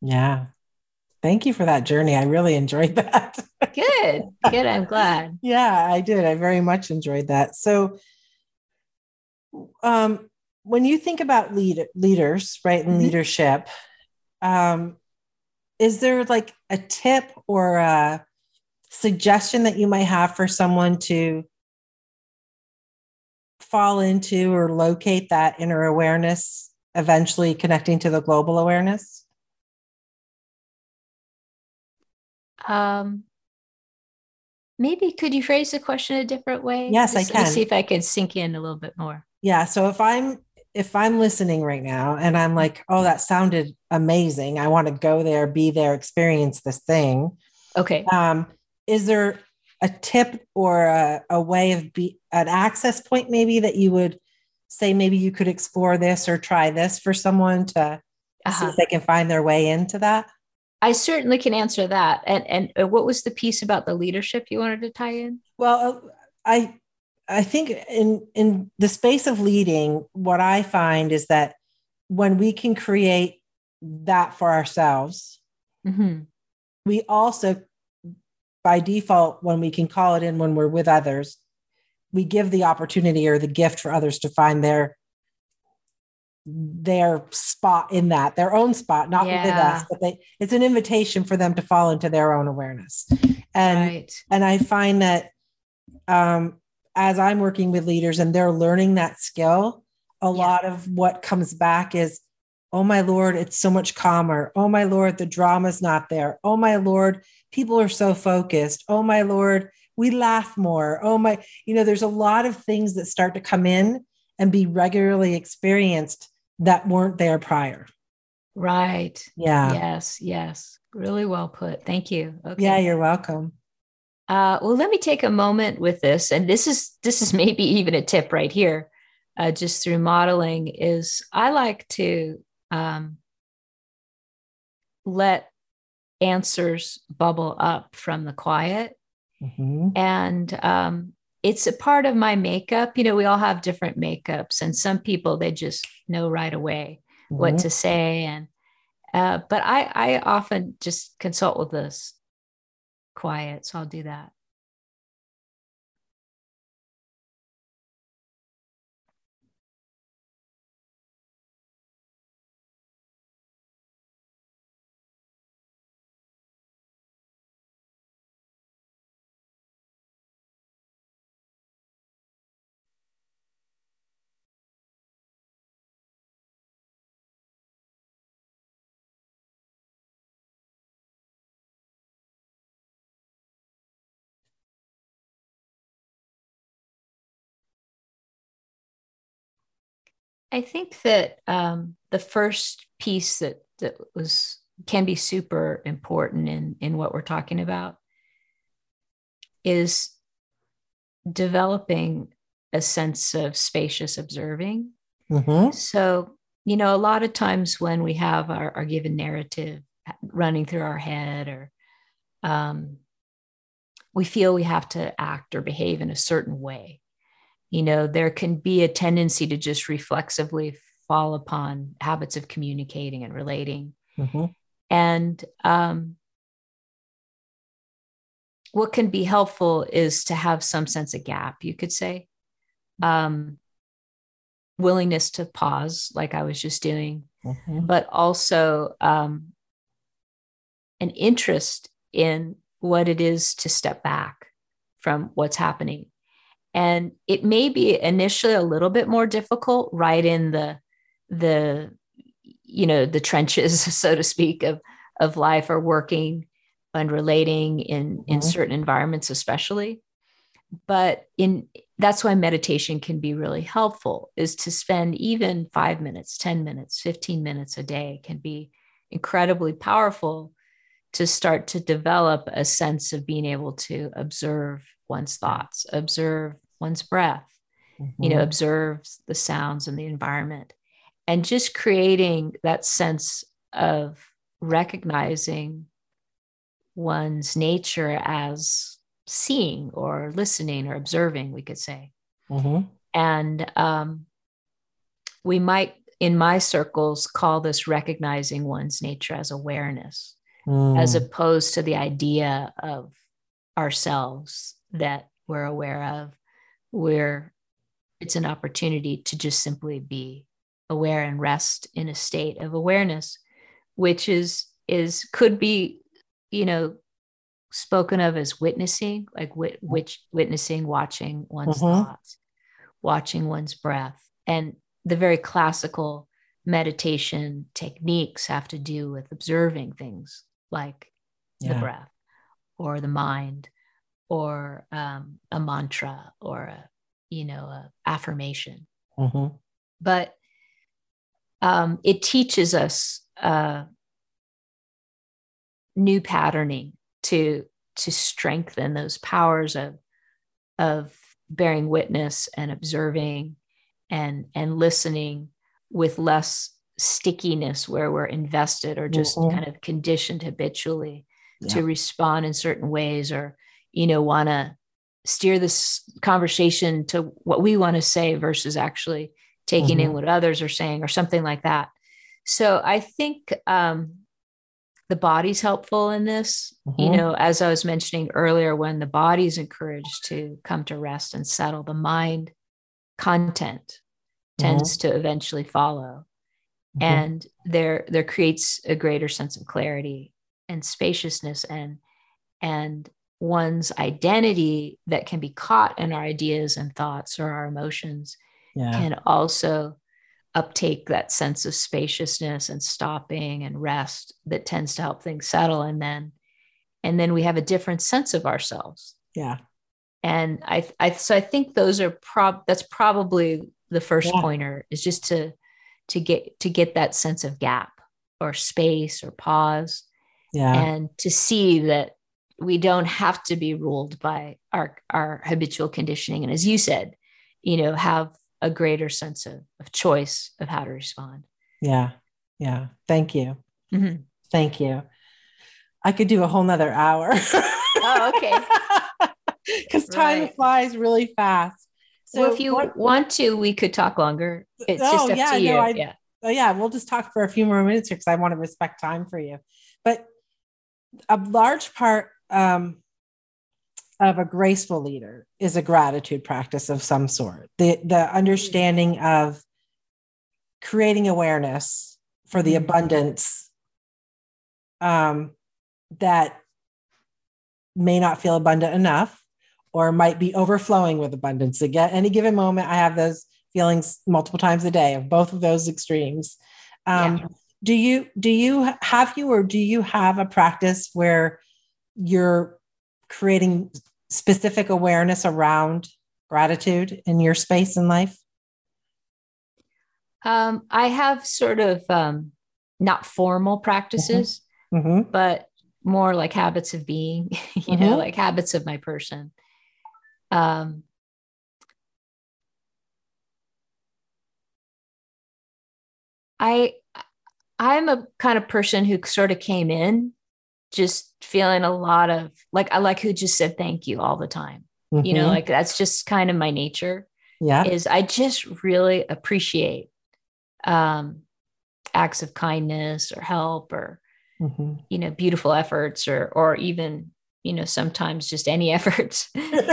Yeah. Thank you for that journey. I really enjoyed that. Good good. I'm glad. Yeah i did. I very much enjoyed that. So um when you think about lead, leaders right in mm-hmm. leadership um is there like a tip or a suggestion that you might have for someone to fall into or locate that inner awareness, eventually connecting to the global awareness? Um, maybe could you phrase the question a different way? Yes, Just, I can. see if I can sink in a little bit more. Yeah. So if I'm if I'm listening right now and I'm like, oh, that sounded amazing. I want to go there, be there, experience this thing. Okay. Um, is there a tip or a, a way of be an access point maybe that you would say maybe you could explore this or try this for someone to uh-huh. see if they can find their way into that i certainly can answer that and and uh, what was the piece about the leadership you wanted to tie in well uh, i i think in in the space of leading what i find is that when we can create that for ourselves mm-hmm. we also by default, when we can call it in when we're with others, we give the opportunity or the gift for others to find their their spot in that, their own spot, not yeah. with us, but they it's an invitation for them to fall into their own awareness. And right. and I find that um as I'm working with leaders and they're learning that skill, a yeah. lot of what comes back is, oh my Lord, it's so much calmer. Oh my Lord, the drama's not there. Oh my Lord, people are so focused. Oh my Lord, we laugh more. Oh my, you know, there's a lot of things that start to come in and be regularly experienced that weren't there prior. Right. Yeah. Yes. Yes. Really well put. Thank you. Okay. Yeah, you're welcome. Uh, well, let me take a moment with this, and this is this is maybe even a tip right here, uh, just through modeling. Is I like to um, let answers bubble up from the quiet. Mm-hmm. And um, it's a part of my makeup. You know, we all have different makeups, and some people they just know right away mm-hmm. what to say. And uh, but I I often just consult with this quiet, so I'll do that. I think that um, the first piece that that was can be super important in in what we're talking about is developing a sense of spacious observing. Mm-hmm. So you know, a lot of times when we have our, our given narrative running through our head or um, we feel we have to act or behave in a certain way, you know, there can be a tendency to just reflexively fall upon habits of communicating and relating. Mm-hmm. And um, what can be helpful is to have some sense of gap, you could say. Um, willingness to pause, like I was just doing, mm-hmm. but also um, an interest in what it is to step back from what's happening. And it may be initially a little bit more difficult right in the the you know the trenches so to speak of of life or working and relating in mm-hmm. in certain environments especially but in that's why meditation can be really helpful is to spend even 5 minutes 10 minutes 15 minutes a day can be incredibly powerful to start to develop a sense of being able to observe one's thoughts observe one's breath mm-hmm. you know mm-hmm. the sounds and the environment and just creating that sense of recognizing one's nature as seeing or listening or observing, we could say. Mm-hmm. And um, we might, in my circles, call this recognizing one's nature as awareness, mm. as opposed to the idea of ourselves that we're aware of, where it's an opportunity to just simply be aware and rest in a state of awareness which is is could be you know spoken of as witnessing like wit, which witnessing watching one's mm-hmm. thoughts watching one's breath and the very classical meditation techniques have to do with observing things like yeah. the breath or the mind or um, a mantra or a you know a affirmation mm-hmm. but um, it teaches us uh, new patterning to to strengthen those powers of of bearing witness and observing and and listening with less stickiness where we're invested or just mm-hmm. kind of conditioned habitually yeah. to respond in certain ways or you know want to steer this conversation to what we want to say versus actually taking mm-hmm. in what others are saying or something like that. So I think um, the body's helpful in this. Mm-hmm. You know, as I was mentioning earlier, when the body's encouraged to come to rest and settle, the mind content tends mm-hmm. to eventually follow. Mm-hmm. And there there creates a greater sense of clarity and spaciousness and and one's identity that can be caught in our ideas and thoughts or our emotions yeah. can also uptake that sense of spaciousness and stopping and rest that tends to help things settle and then and then we have a different sense of ourselves yeah and i i so i think those are prob that's probably the first yeah. pointer is just to to get to get that sense of gap or space or pause yeah and to see that we don't have to be ruled by our our habitual conditioning and as you said you know have a greater sense of, of choice of how to respond. Yeah. Yeah. Thank you. Mm-hmm. Thank you. I could do a whole nother hour. oh, okay. Because time right. flies really fast. So well, if you what, want to, we could talk longer. It's oh, just up yeah, to you. No, I, yeah. Oh, yeah. We'll just talk for a few more minutes here because I want to respect time for you. But a large part um, of a graceful leader is a gratitude practice of some sort. The the understanding of creating awareness for the mm-hmm. abundance um, that may not feel abundant enough or might be overflowing with abundance. Again, any given moment, I have those feelings multiple times a day of both of those extremes. Um, yeah. Do you do you have you or do you have a practice where you're creating specific awareness around gratitude in your space in life? Um, I have sort of um, not formal practices, mm-hmm. Mm-hmm. but more like habits of being, you mm-hmm. know, like habits of my person. Um, I I'm a kind of person who sort of came in just feeling a lot of like I like who just said thank you all the time. Mm-hmm. You know, mm-hmm. like that's just kind of my nature. Yeah. Is I just really appreciate um acts of kindness or help or mm-hmm. you know beautiful efforts or or even you know sometimes just any efforts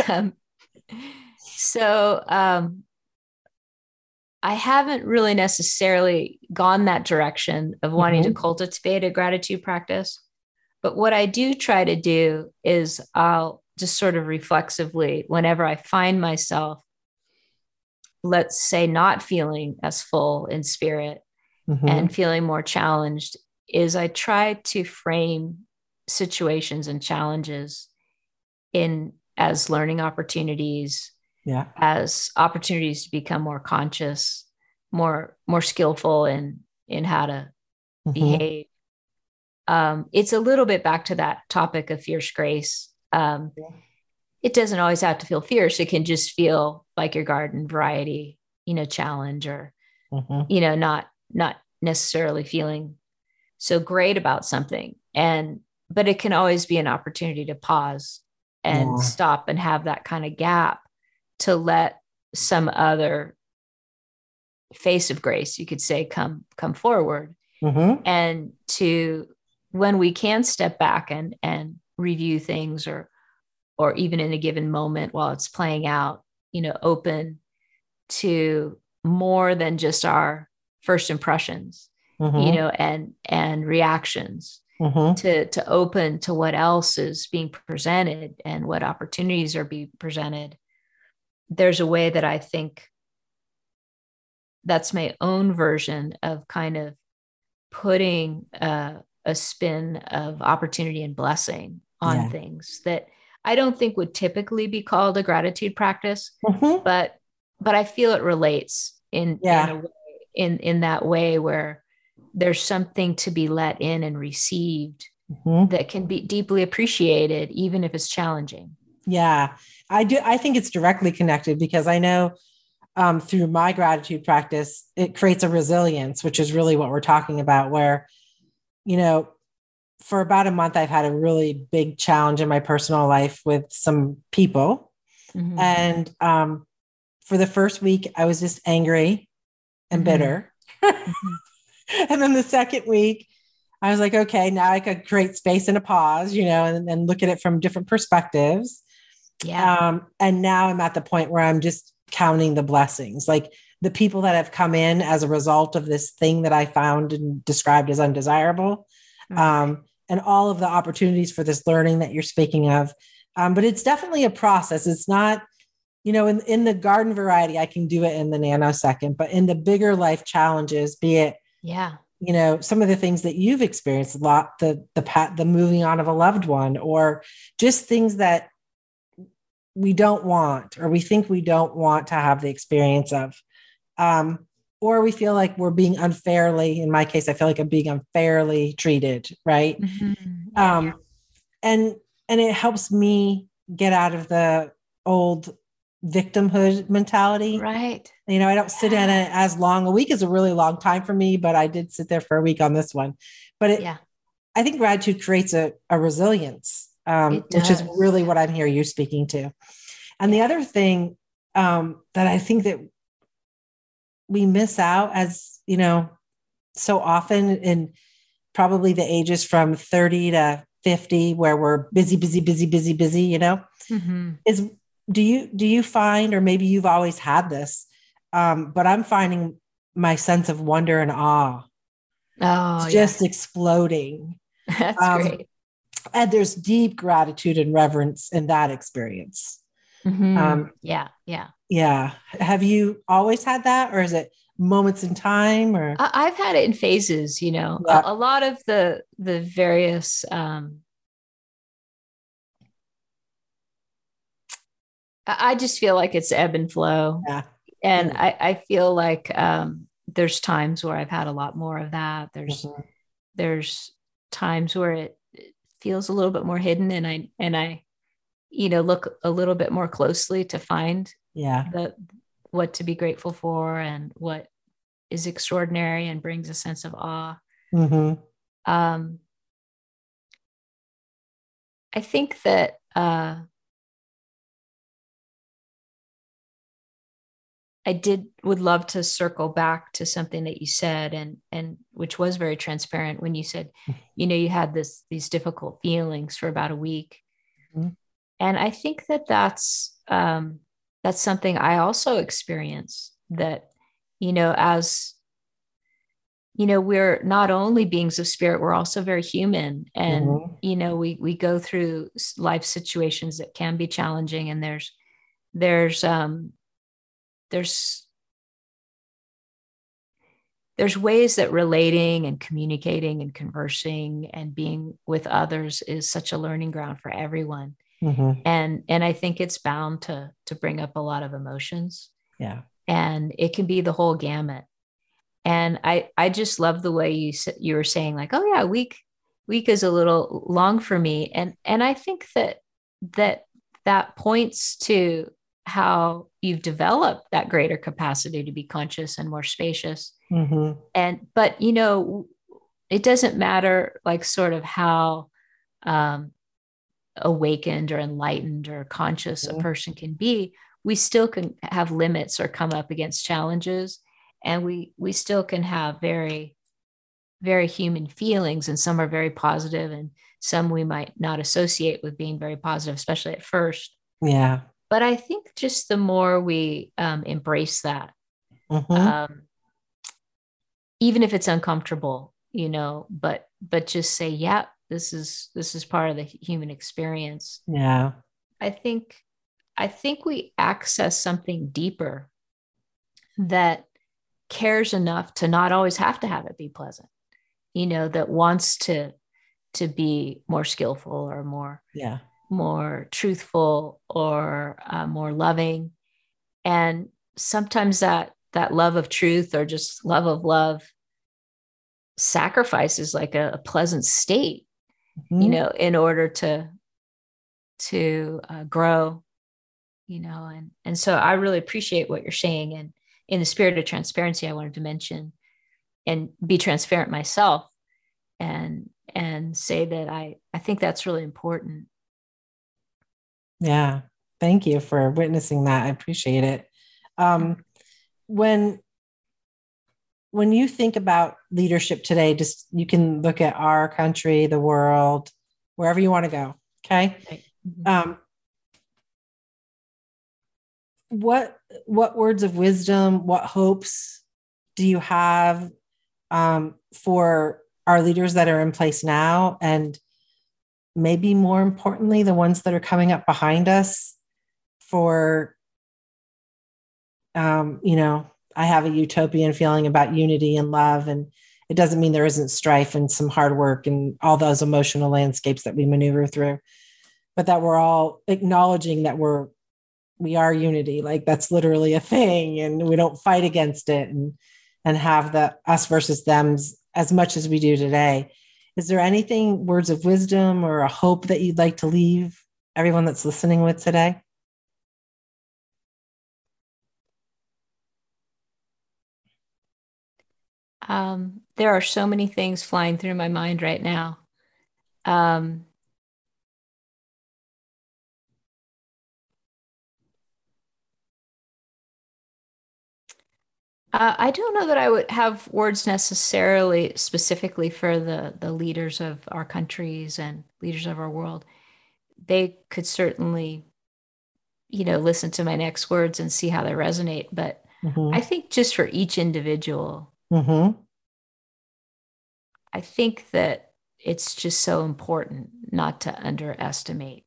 um, so um I haven't really necessarily gone that direction of wanting mm-hmm. to cultivate a gratitude practice. But what I do try to do is I'll just sort of reflexively, whenever I find myself, let's say, not feeling as full in spirit mm-hmm. and feeling more challenged, is I try to frame situations and challenges in as learning opportunities yeah as opportunities to become more conscious more more skillful in in how to mm-hmm. behave um it's a little bit back to that topic of fierce grace um yeah. it doesn't always have to feel fierce it can just feel like your garden variety you know challenge or mm-hmm. you know not not necessarily feeling so great about something and but it can always be an opportunity to pause and yeah. stop and have that kind of gap to let some other face of grace you could say come come forward mm-hmm. and to when we can step back and and review things or or even in a given moment while it's playing out you know open to more than just our first impressions mm-hmm. you know and and reactions mm-hmm. to to open to what else is being presented and what opportunities are being presented there's a way that I think that's my own version of kind of putting a, a spin of opportunity and blessing on yeah. things that I don't think would typically be called a gratitude practice, mm-hmm. but but I feel it relates in yeah. in, way, in, in that way where there's something to be let in and received mm-hmm. that can be deeply appreciated, even if it's challenging. Yeah. I do. I think it's directly connected because I know um, through my gratitude practice, it creates a resilience, which is really what we're talking about. Where, you know, for about a month, I've had a really big challenge in my personal life with some people. Mm-hmm. And um, for the first week, I was just angry and mm-hmm. bitter. Mm-hmm. and then the second week, I was like, okay, now I could create space and a pause, you know, and, and look at it from different perspectives. Yeah. Um, and now I'm at the point where I'm just counting the blessings, like the people that have come in as a result of this thing that I found and described as undesirable, mm-hmm. um, and all of the opportunities for this learning that you're speaking of. Um, but it's definitely a process. It's not, you know, in, in the garden variety, I can do it in the nanosecond, but in the bigger life challenges, be it, yeah, you know some of the things that you've experienced a lot the the pat the moving on of a loved one or just things that we don't want or we think we don't want to have the experience of um, or we feel like we're being unfairly in my case i feel like i'm being unfairly treated right? Mm-hmm. um, and and it helps me get out of the old victimhood mentality. Right. You know i don't sit in it as long. A week is a really long time for me but i did sit there for a week on this one. But it yeah. I think gratitude creates a, a resilience um, which is really what I'm here you speaking to. And the other thing um, that I think that we miss out as you know so often in probably the ages from 30 to 50 where we're busy busy busy busy busy you know mm-hmm. is do you do you find or maybe you've always had this um, but i'm finding my sense of wonder and awe oh, just yeah. exploding that's um, great and there's deep gratitude and reverence in that experience. Mm-hmm. Um, yeah, yeah, yeah. Have you always had that, or is it moments in time? Or I've had it in phases. You know, yeah. a, a, lot of the the various. Um, I just feel like it's ebb and flow. Yeah. And yeah. I, I feel like um, there's times where I've had a lot more of that. There's mm-hmm. there's times where it feels a little bit more hidden and I and I you know look a little bit more closely to find yeah the what to be grateful for and what is extraordinary and brings a sense of awe. Mm-hmm. Um, I think that uh, I did would love to circle back to something that you said and and which was very transparent when you said, you know, you had this these difficult feelings for about a week, mm-hmm. and I think that that's um, that's something I also experience. That you know, as you know, we're not only beings of spirit, we're also very human, and mm-hmm. you know, we we go through life situations that can be challenging, and there's there's um there's there's ways that relating and communicating and conversing and being with others is such a learning ground for everyone mm-hmm. and and i think it's bound to to bring up a lot of emotions. Yeah. And it can be the whole gamut. And i i just love the way you you were saying like oh yeah week week is a little long for me. And and i think that that that points to how you've developed that greater capacity to be conscious and more spacious. Mm-hmm. and but you know it doesn't matter like sort of how um, awakened or enlightened or conscious mm-hmm. a person can be we still can have limits or come up against challenges and we we still can have very very human feelings and some are very positive and some we might not associate with being very positive especially at first yeah but I think just the more we um, embrace that, mm-hmm. um, even if it's uncomfortable, you know, but but just say, yeah, this is this is part of the human experience. Yeah, I think I think we access something deeper that cares enough to not always have to have it be pleasant you know that wants to to be more skillful or more yeah. more truthful or uh, more loving. And sometimes that that love of truth or just love of love sacrifices like a, a pleasant state mm-hmm. you know in order to to uh, grow you know and and so i really appreciate what you're saying and in the spirit of transparency i wanted to mention and be transparent myself and and say that i i think that's really important yeah. Thank you for witnessing that. I appreciate it. Um, when when you think about leadership today, just you can look at our country, the world, wherever you want to go. Okay. Mm-hmm. Um, what what words of wisdom, what hopes do you have um, for our leaders that are in place now, and maybe more importantly, the ones that are coming up behind us for, um, you know, I have a utopian feeling about unity and love. And it doesn't mean there isn't strife and some hard work and all those emotional landscapes that we maneuver through, but that we're all acknowledging that we're, we are unity. Like that's literally a thing and we don't fight against it and, and have the us versus them's as much as we do today is there anything, words of wisdom or a hope that you'd like to leave everyone that's listening with today? Um, there are so many things flying through my mind right now. Um, Uh, I don't know that I would have words necessarily specifically for the the leaders of our countries and leaders of our world. They could certainly, you know, listen to my next words and see how they resonate. But mm-hmm. I think just for each individual, mm-hmm. I think that it's just so important not to underestimate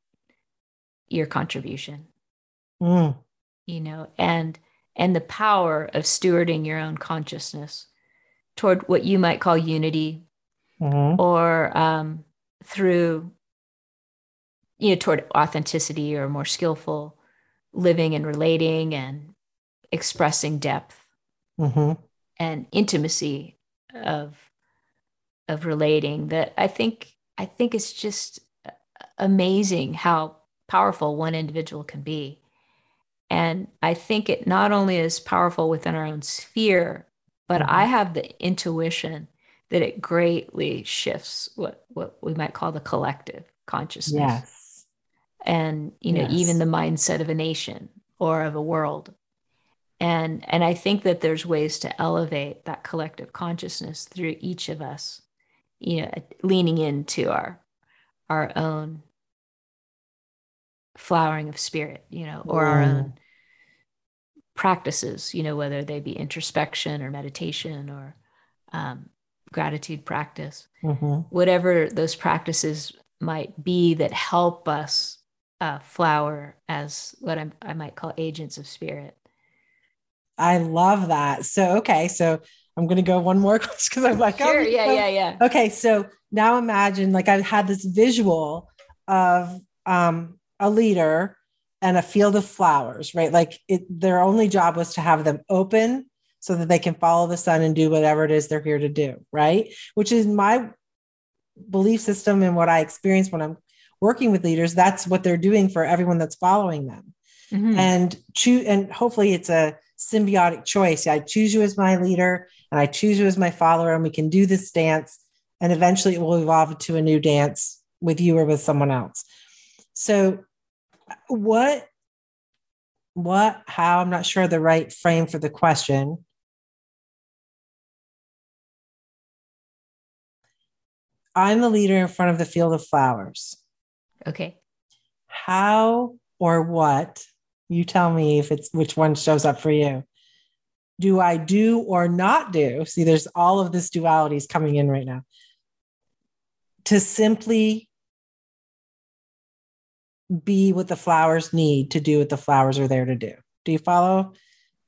your contribution. Mm. You know, and and the power of stewarding your own consciousness toward what you might call unity mm-hmm. or um, through you know toward authenticity or more skillful living and relating and expressing depth mm-hmm. And intimacy of of relating that i think i think it's just amazing how powerful one individual can be and I think it not only is powerful within our own sphere, but mm-hmm. I have the intuition that it greatly shifts what what we might call the collective consciousness. Yes. And you know, yes. even the mindset of a nation or of a world. And and I think that there's ways to elevate that collective consciousness through each of us, you know, leaning into our our own flowering of spirit, you know, or mm. our own practices, you know, whether they be introspection or meditation or um, gratitude practice, mm-hmm. whatever those practices might be that help us uh, flower as what I'm, I might call agents of spirit. I love that. So, okay. So I'm going to go one more because I'm like, sure, oh, yeah, yeah, yeah. Okay. So now imagine like I've had this visual of um, a leader and a field of flowers, right? Like it, their only job was to have them open so that they can follow the sun and do whatever it is they're here to do, right? Which is my belief system and what I experience when I'm working with leaders. That's what they're doing for everyone that's following them. Mm-hmm. And choose, and hopefully it's a symbiotic choice. I choose you as my leader and I choose you as my follower, and we can do this dance. And eventually it will evolve to a new dance with you or with someone else. So, what, what, how, I'm not sure the right frame for the question. I'm the leader in front of the field of flowers. Okay. How or what you tell me if it's which one shows up for you. Do I do or not do? See, there's all of this duality is coming in right now. To simply be what the flowers need to do what the flowers are there to do. Do you follow?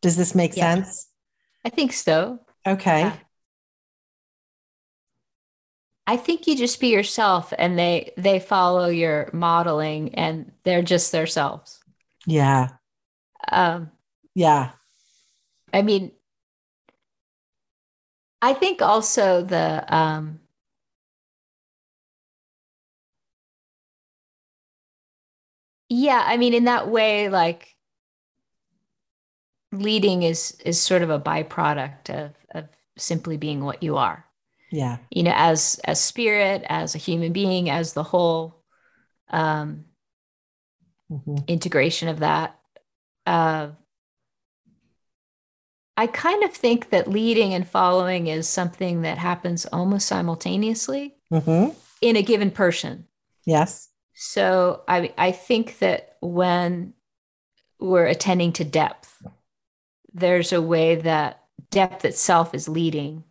Does this make yeah. sense? I think so. Okay. Yeah. I think you just be yourself and they they follow your modeling and they're just themselves. Yeah. Um, yeah. I mean, I think also the um, yeah, I mean, in that way, like leading is is sort of a byproduct of of simply being what you are. Yeah. You know, as as spirit, as a human being, as the whole um mm-hmm. integration of that. Uh, I kind of think that leading and following is something that happens almost simultaneously mm-hmm. in a given person. Yes. So I I think that when we're attending to depth, there's a way that depth itself is leading.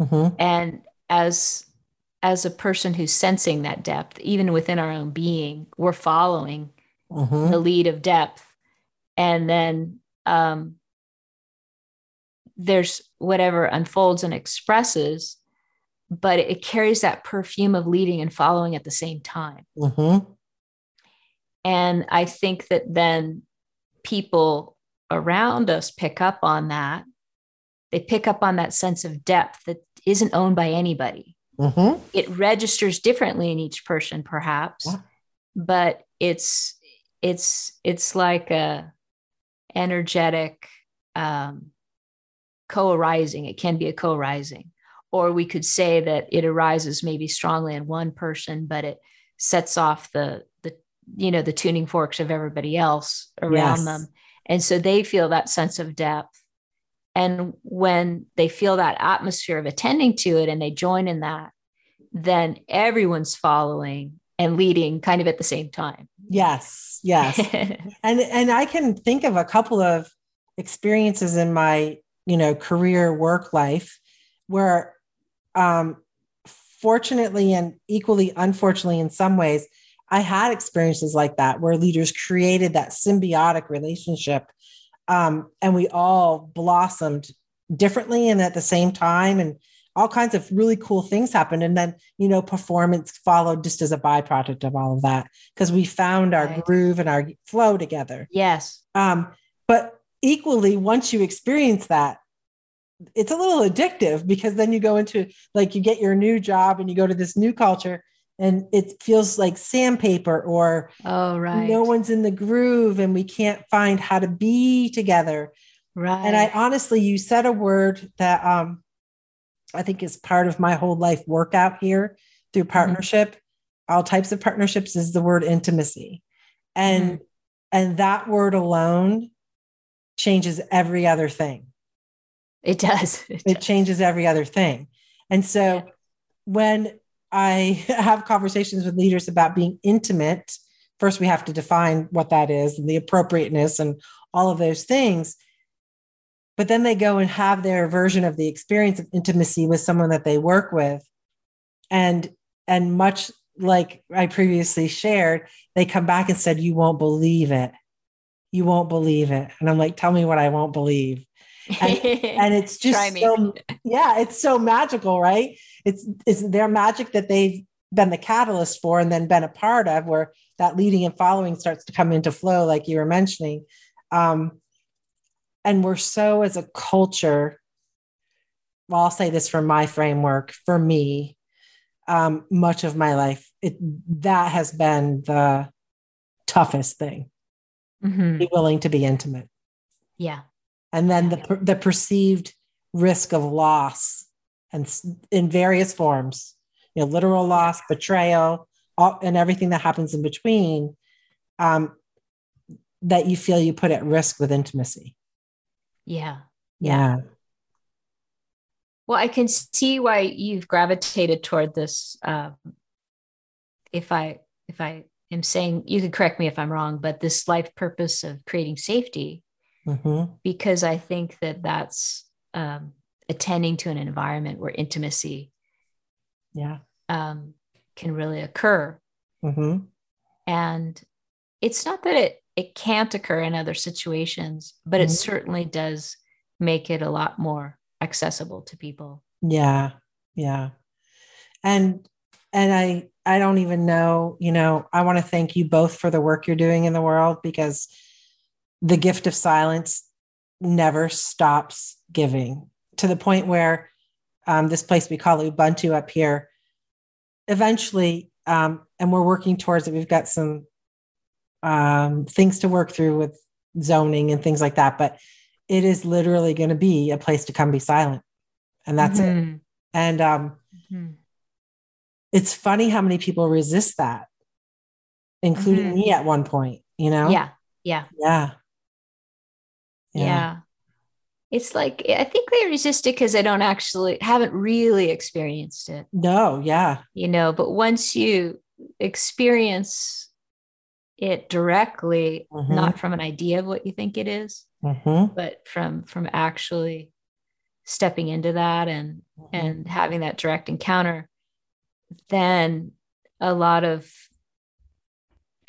Mm-hmm. And as as a person who's sensing that depth, even within our own being, we're following mm-hmm. the lead of depth. And then um, there's whatever unfolds and expresses, but it, carries that perfume of leading and following at the same time. Mm-hmm. And I think that then people around us pick up on that. They pick up on that sense of depth that isn't owned by anybody. Mm-hmm. It registers differently in each person, perhaps, yeah. but it's it's it's like a energetic um, co-arising. It can be a co-arising, or we could say that it arises maybe strongly in one person, but it sets off the the you know the tuning forks of everybody else around yes. them, and so they feel that sense of depth. And when they feel that atmosphere of attending to it and they join in that, then everyone's following and leading kind of at the same time. Yes, yes. and and I can think of a couple of experiences in my, you know, career work life where um fortunately and equally unfortunately in some ways I had experiences like that where leaders created that symbiotic relationship um, and we all blossomed differently and at the same time and all kinds of really cool things happened. And then, you know, performance followed just as a byproduct of all of that because we found our right. groove and our flow together. Yes. Um, but equally, once you experience that, it's a little addictive because then you go into like you get your new job and you go to this new culture and it feels like sandpaper or oh right no one's in the groove and we can't find how to be together Right. And I honestly, you said a word that um, I think is part of my whole life workout here through Mm-hmm. partnership. All types of partnerships is the word intimacy. And Mm-hmm. and that word alone changes every other thing. it does. It, It does. changes every other thing. And so Yeah. when I have conversations with leaders about being intimate, first we have to define what that is and the appropriateness and all of those things. But then they go and have their version of the experience of intimacy with someone that they work with. And and much like I previously shared, they come back and said, You won't believe it. You won't believe it. And I'm like, Tell me what I won't believe and it's just so yeah it's so magical right it's it's their magic that they've been the catalyst for and then been a part of where that leading and following starts to come into flow like you were mentioning um and we're so as a culture well i'll say this from my framework for me um much of my life it that has been the toughest thing Mhm. be willing to be intimate Yeah. and then the the perceived risk of loss and in various forms you know literal loss betrayal all, and everything that happens in between um, that you feel you put at risk with intimacy Yeah. yeah Well, I can see why you've gravitated toward this. Um, if I if I am saying, you could correct me if I'm wrong, but this life purpose of creating safety, hmm because I think that that's um, attending to an environment where intimacy yeah um, can really occur, Mm-hmm. and it's not that it it can't occur in other situations, but it Mhm. certainly does make it a lot more accessible to people. yeah yeah and and i i don't even know you know i want to thank you both for the work you're doing in the world because the gift of silence never stops giving to the point where um, this place we call ubuntu up here eventually um, and we're working towards it we've got some um, things to work through with zoning and things like that but it is literally going to be a place to come be silent and that's it Mhm. and um, Mhm. it's funny how many people resist that, including Mhm. me at one point, you know? Yeah. Yeah. Yeah. Yeah. It's like I think they resist it because they don't actually haven't really experienced it, No, yeah. you know. But once you experience it directly, Mhm. not from an idea of what you think it is, hmm but from from actually stepping into that and and having that direct encounter, then a lot of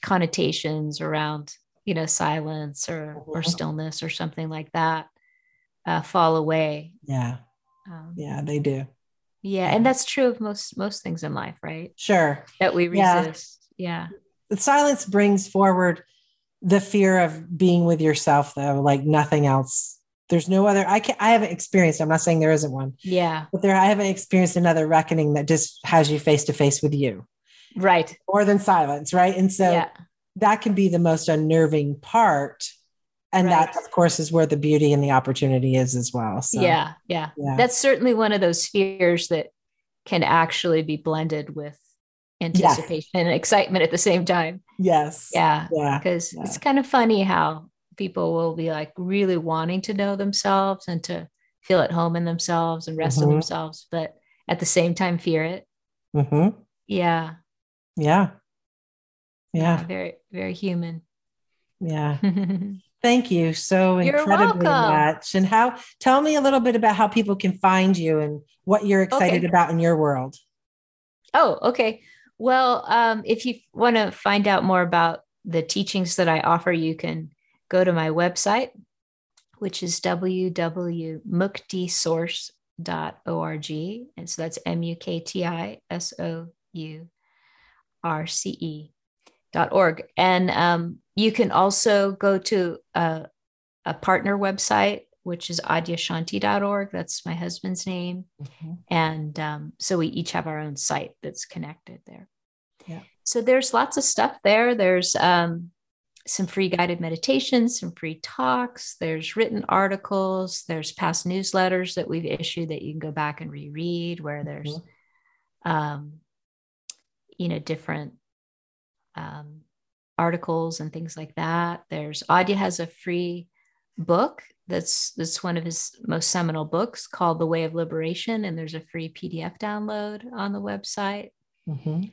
connotations around you know silence or or Mhm. stillness or something like that uh, fall away. Yeah. Um, Yeah, they do. yeah, Yeah. and that's true of most most things in life, right? Sure. That we resist. Yeah, The silence brings forward the fear of being with yourself, though, like nothing else. There's no other, I can I haven't experienced, I'm not saying there isn't one, yeah, but there, I haven't experienced another reckoning that just has you face to face with you right. more than silence. Right. And so yeah, that can be the most unnerving part. And that, of course, is where the beauty and the opportunity is as well. So, yeah, yeah. yeah. That's certainly one of those fears that can actually be blended with anticipation and excitement at the same time. yes. Yeah, Yeah. because Yeah. it's kind of funny how people will be like really wanting to know themselves and to feel at home in themselves and rest in Mhm. themselves, but at the same time fear it. Mm-hmm. Yeah, Yeah. Yeah. very very human. Yeah. Thank you so You're incredibly welcome. much. And how, tell me a little bit about how people can find you and what you're excited Okay. about in your world. Oh, okay. Well, um, if you want to find out more about the teachings that I offer, you can go to my website, which is www.muktisource.org. And so that's M U K T I S O U R C E dot org. And um, you can also go to a, a partner website, which is adyashanti.org. That's my husband's name. And um, so we each have our own site that's connected there. Yeah. So there's lots of stuff there. There's um, some free guided meditations, some free talks. There's written articles. There's past newsletters that we've issued that you can go back and reread. Where there's, mm-hmm. um, you know, different um, articles and things like that. There's Adya has a free book that's that's one of his most seminal books called The Way of Liberation, and there's a free PDF download on the website. Mm-hmm.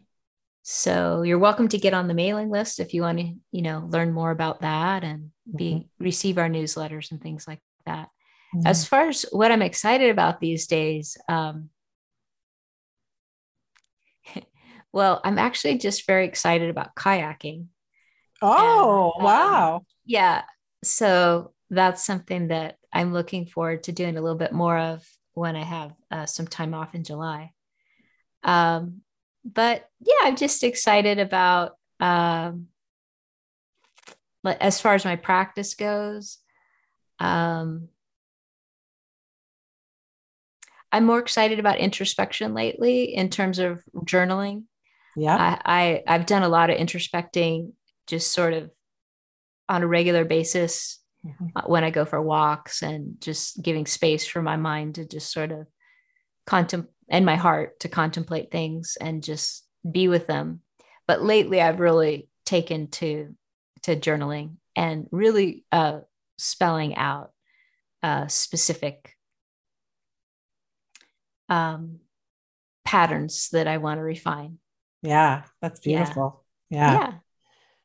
So you're welcome to get on the mailing list if you want to, you know, learn more about that and be mm-hmm. receive our newsletters and things like that. Mm-hmm. As far as what I'm excited about these days, um, well, I'm actually just very excited about kayaking. Oh, and, um, wow. Yeah. So that's something that I'm looking forward to doing a little bit more of when I have uh, some time off in July. Um, but yeah, I'm just excited about um, as far as my practice goes. Um, I'm more excited about introspection lately in terms of journaling. Yeah, I, I have done a lot of introspecting, just sort of on a regular basis mm-hmm. When I go for walks and just giving space for my mind to just sort of contemplate and my heart to contemplate things and just be with them. But lately, I've really taken to to journaling and really uh, spelling out uh, specific um, patterns that I want to refine. Yeah, that's beautiful. Yeah. yeah. yeah.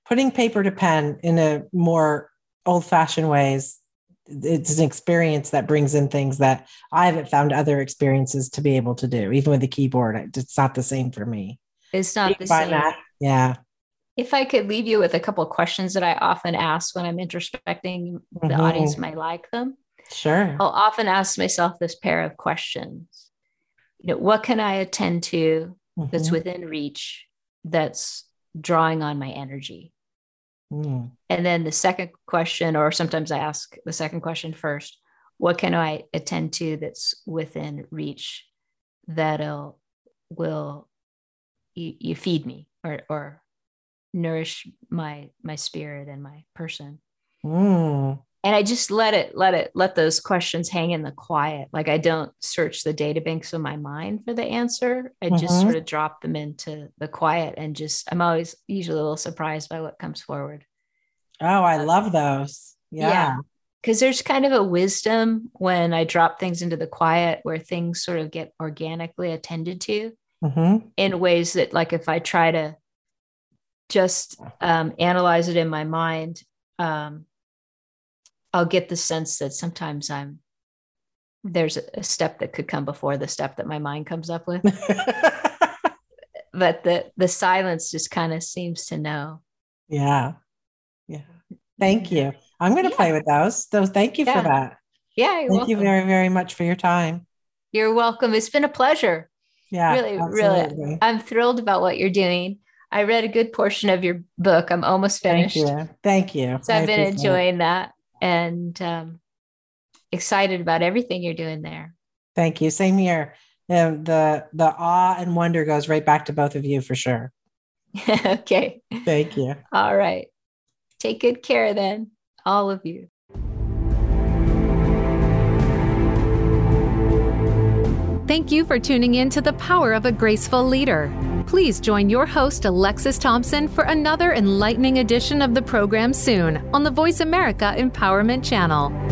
Putting paper to pen in a more old fashioned ways it's an experience that brings in things that I haven't found other experiences to be able to do. Even with the keyboard, it's not the same for me. It's not the same. That? Yeah. If I could leave you with a couple of questions that I often ask when I'm introspecting, mm-hmm. the audience might like them. Sure. I'll often ask myself this pair of questions. You know, what can I attend to mm-hmm. that's within reach that's drawing on my energy? Mm. And then the second question, or sometimes I ask the second question first what can I attend to that's within reach that'll will you, you feed me or or nourish my my spirit and my person. Mm. And I just let it let it let those questions hang in the quiet. Like I don't search the data banks of my mind for the answer. I mm-hmm. just sort of drop them into the quiet and just I'm always usually a little surprised by what comes forward. Oh, I love those. Yeah. Because there's kind of a wisdom when I drop things into the quiet where things sort of get organically attended to mm-hmm. in ways that, like, if I try to just um, analyze it in my mind, um, I'll get the sense that sometimes I'm there's a step that could come before the step that my mind comes up with. but the the silence just kind of seems to know. Yeah. Yeah. Thank you. I'm going to yeah. play with those. So thank you yeah. for that. Yeah. Thank welcome. you very, very much for your time. You're welcome. It's been a pleasure. Yeah. Really, absolutely. really. I'm thrilled about what you're doing. I read a good portion of your book. I'm almost finished. Thank you. Thank you. So I've been enjoying that and um, excited about everything you're doing there. Thank you. Same here. Um, the the awe and wonder goes right back to both of you for sure. okay. Thank you. All right. Take good care then, all of you. Thank you for tuning in to The Power of a Graceful Leader. Please join your host, Alexis Thompson, for another enlightening edition of the program soon on the Voice America Empowerment Channel.